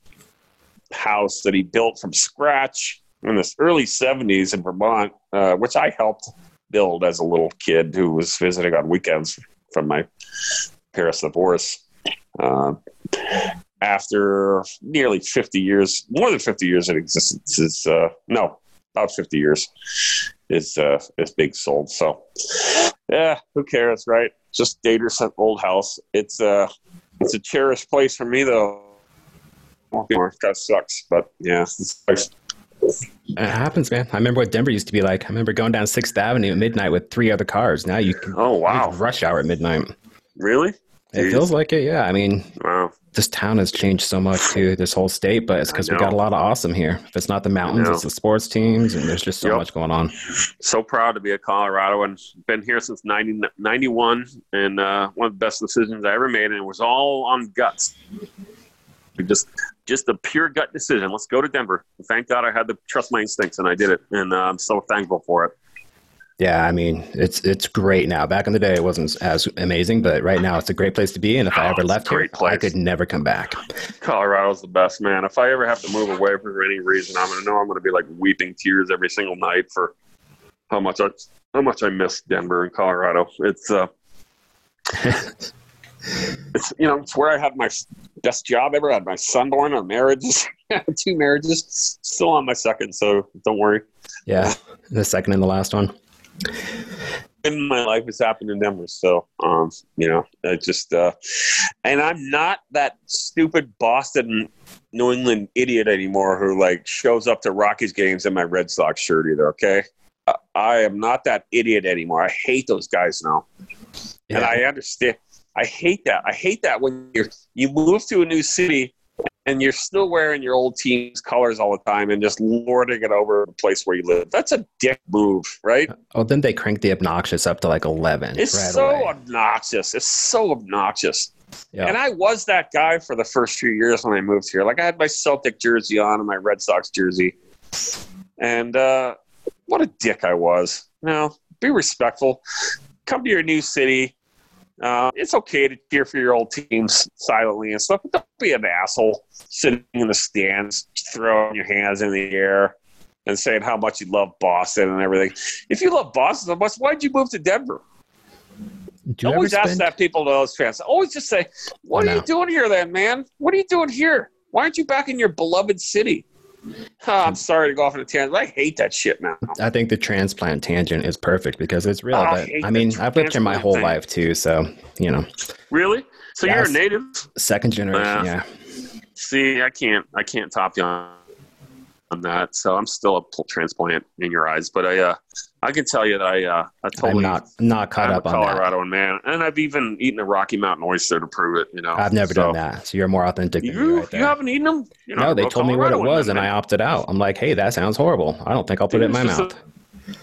house that he built from scratch in the early 70s in Vermont, uh, which I helped build as a little kid who was visiting on weekends from my parents' divorce. Um, after nearly 50 years, more than 50 years in existence, is uh, no, about 50 years, is uh, is being sold. So, yeah, who cares, right? Just Dater's old house. It's uh, it's a cherished place for me, though. Of sucks, but yeah, it's It happens, man. I remember what Denver used to be like. I remember going down Sixth Avenue at midnight with three other cars. Now you can Oh wow! rush hour at midnight. Really? It Jeez. feels like it, yeah. I mean, Wow. this town has changed so much too. This whole state, but it's because we got a lot of awesome here. If it's not the mountains, it's the sports teams, and there's just so Yep. much going on. So proud to be a Coloradoan. Been here since 90, 91, and uh, one of the best decisions I ever made, and it was all on guts. We just just a pure gut decision. Let's go to Denver. Thank God I had to trust my instincts, and I did it, and uh, I'm so thankful for it. Yeah, I mean, it's it's great now. Back in the day, it wasn't as amazing, but right now, it's a great place to be. And if I Oh, ever it's left here, place. I could never come back. Colorado's the best, man. If I ever have to move away for any reason, I'm gonna know I'm gonna be like weeping tears every single night for how much I how much I miss Denver and Colorado. It's uh, it's you know it's where I had my best job ever. I had my son born, a marriage, two marriages, still on my second. So don't worry. Yeah, the second and the last one. in my life has happened in Denver. So, um, you know, I just, uh, and I'm not that stupid Boston, New England idiot anymore who like shows up to Rockies games in my Red Sox shirt either. Okay. I- I am not that idiot anymore. I hate those guys now. And I understand. I hate that. I hate that when you're, you move to a new city and you're still wearing your old team's colors all the time and just lording it over the place where you live. That's a dick move, right? Oh, then they crank the obnoxious up to like eleven. It's right so away. obnoxious. It's so obnoxious. Yeah. And I was that guy for the first few years when I moved here. Like I had my Celtic jersey on and my Red Sox jersey. And uh, what a dick I was. No, be respectful. Come to your new city. Uh, it's okay to cheer for your old teams silently and stuff, but don't be an asshole sitting in the stands, throwing your hands in the air and saying how much you love Boston and everything. If you love Boston so much, why'd you move to Denver? Do you always ever ask spend? that people to those fans. Always just say, "What are you doing here, then, man? What are you doing here? Why aren't you back in your beloved city?" Huh, I'm sorry to go off on a tangent. but I hate that shit now. I think the transplant tangent is perfect because it's real. Oh, I I mean, I've lived here my whole thing. life too, so you know, Really? So Yes. you're a native? second generation. Yeah. Yeah, See, I can't, I can't top you on, on that. So I'm still a transplant in your eyes, but I, uh, I can tell you that I, uh, I totally, I'm not not caught I'm up a on that. Coloradoan man, and I've even eaten a Rocky Mountain oyster to prove it. You know, I've never So- done that, so you're more authentic You, right you haven't eaten them? You're no, they told me what it was, and I opted out. I'm like, hey, that sounds horrible. I don't think I'll put it in my mouth. just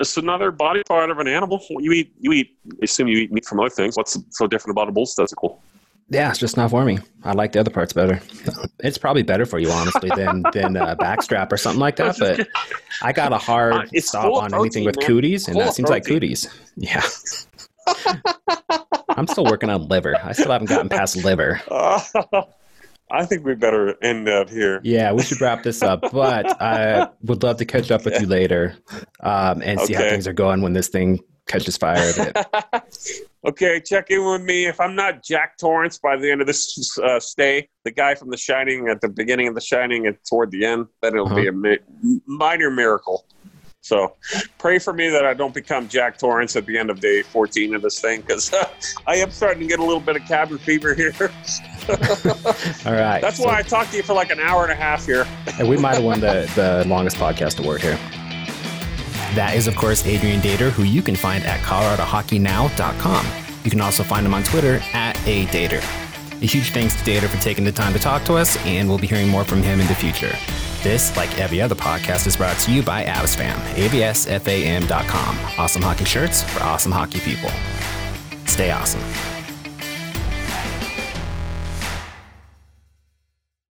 It's another body part of an animal. You eat, you eat. I assume you eat meat from other things. What's so different about a bull's testicle? Yeah, it's just not for me. I like the other parts better. It's probably better for you, honestly, than than a backstrap or something like that. But I got a Uh, hard it's stop on anything with man. cooties, and that seems like cooties. Yeah. I'm still working on liver. I still haven't gotten past liver. I think we better end up here. Yeah, we should wrap this up. But I would love to catch up with you later um, and see how things are going when this thing catches fire. Okay, check in with me. If I'm not Jack Torrance by the end of this uh, stay, the guy from The Shining at the beginning of The Shining and toward the end, then it'll be a mi- minor miracle. So pray for me that I don't become Jack Torrance at the end of day 14 of this thing because I am starting to get a little bit of cabin fever here. All right. That's so- why I talked to you for like an hour and a half here. And we might have won the, the longest podcast award here. That is, of course, Adrian Dater, who you can find at coloradohockeynow.com. You can also find him on Twitter at a Dater. A huge thanks to Dater for taking the time to talk to us, and we'll be hearing more from him in the future. This, like every other podcast, is brought to you by AbsFam, absfam.com. Awesome hockey shirts for awesome hockey people. Stay awesome.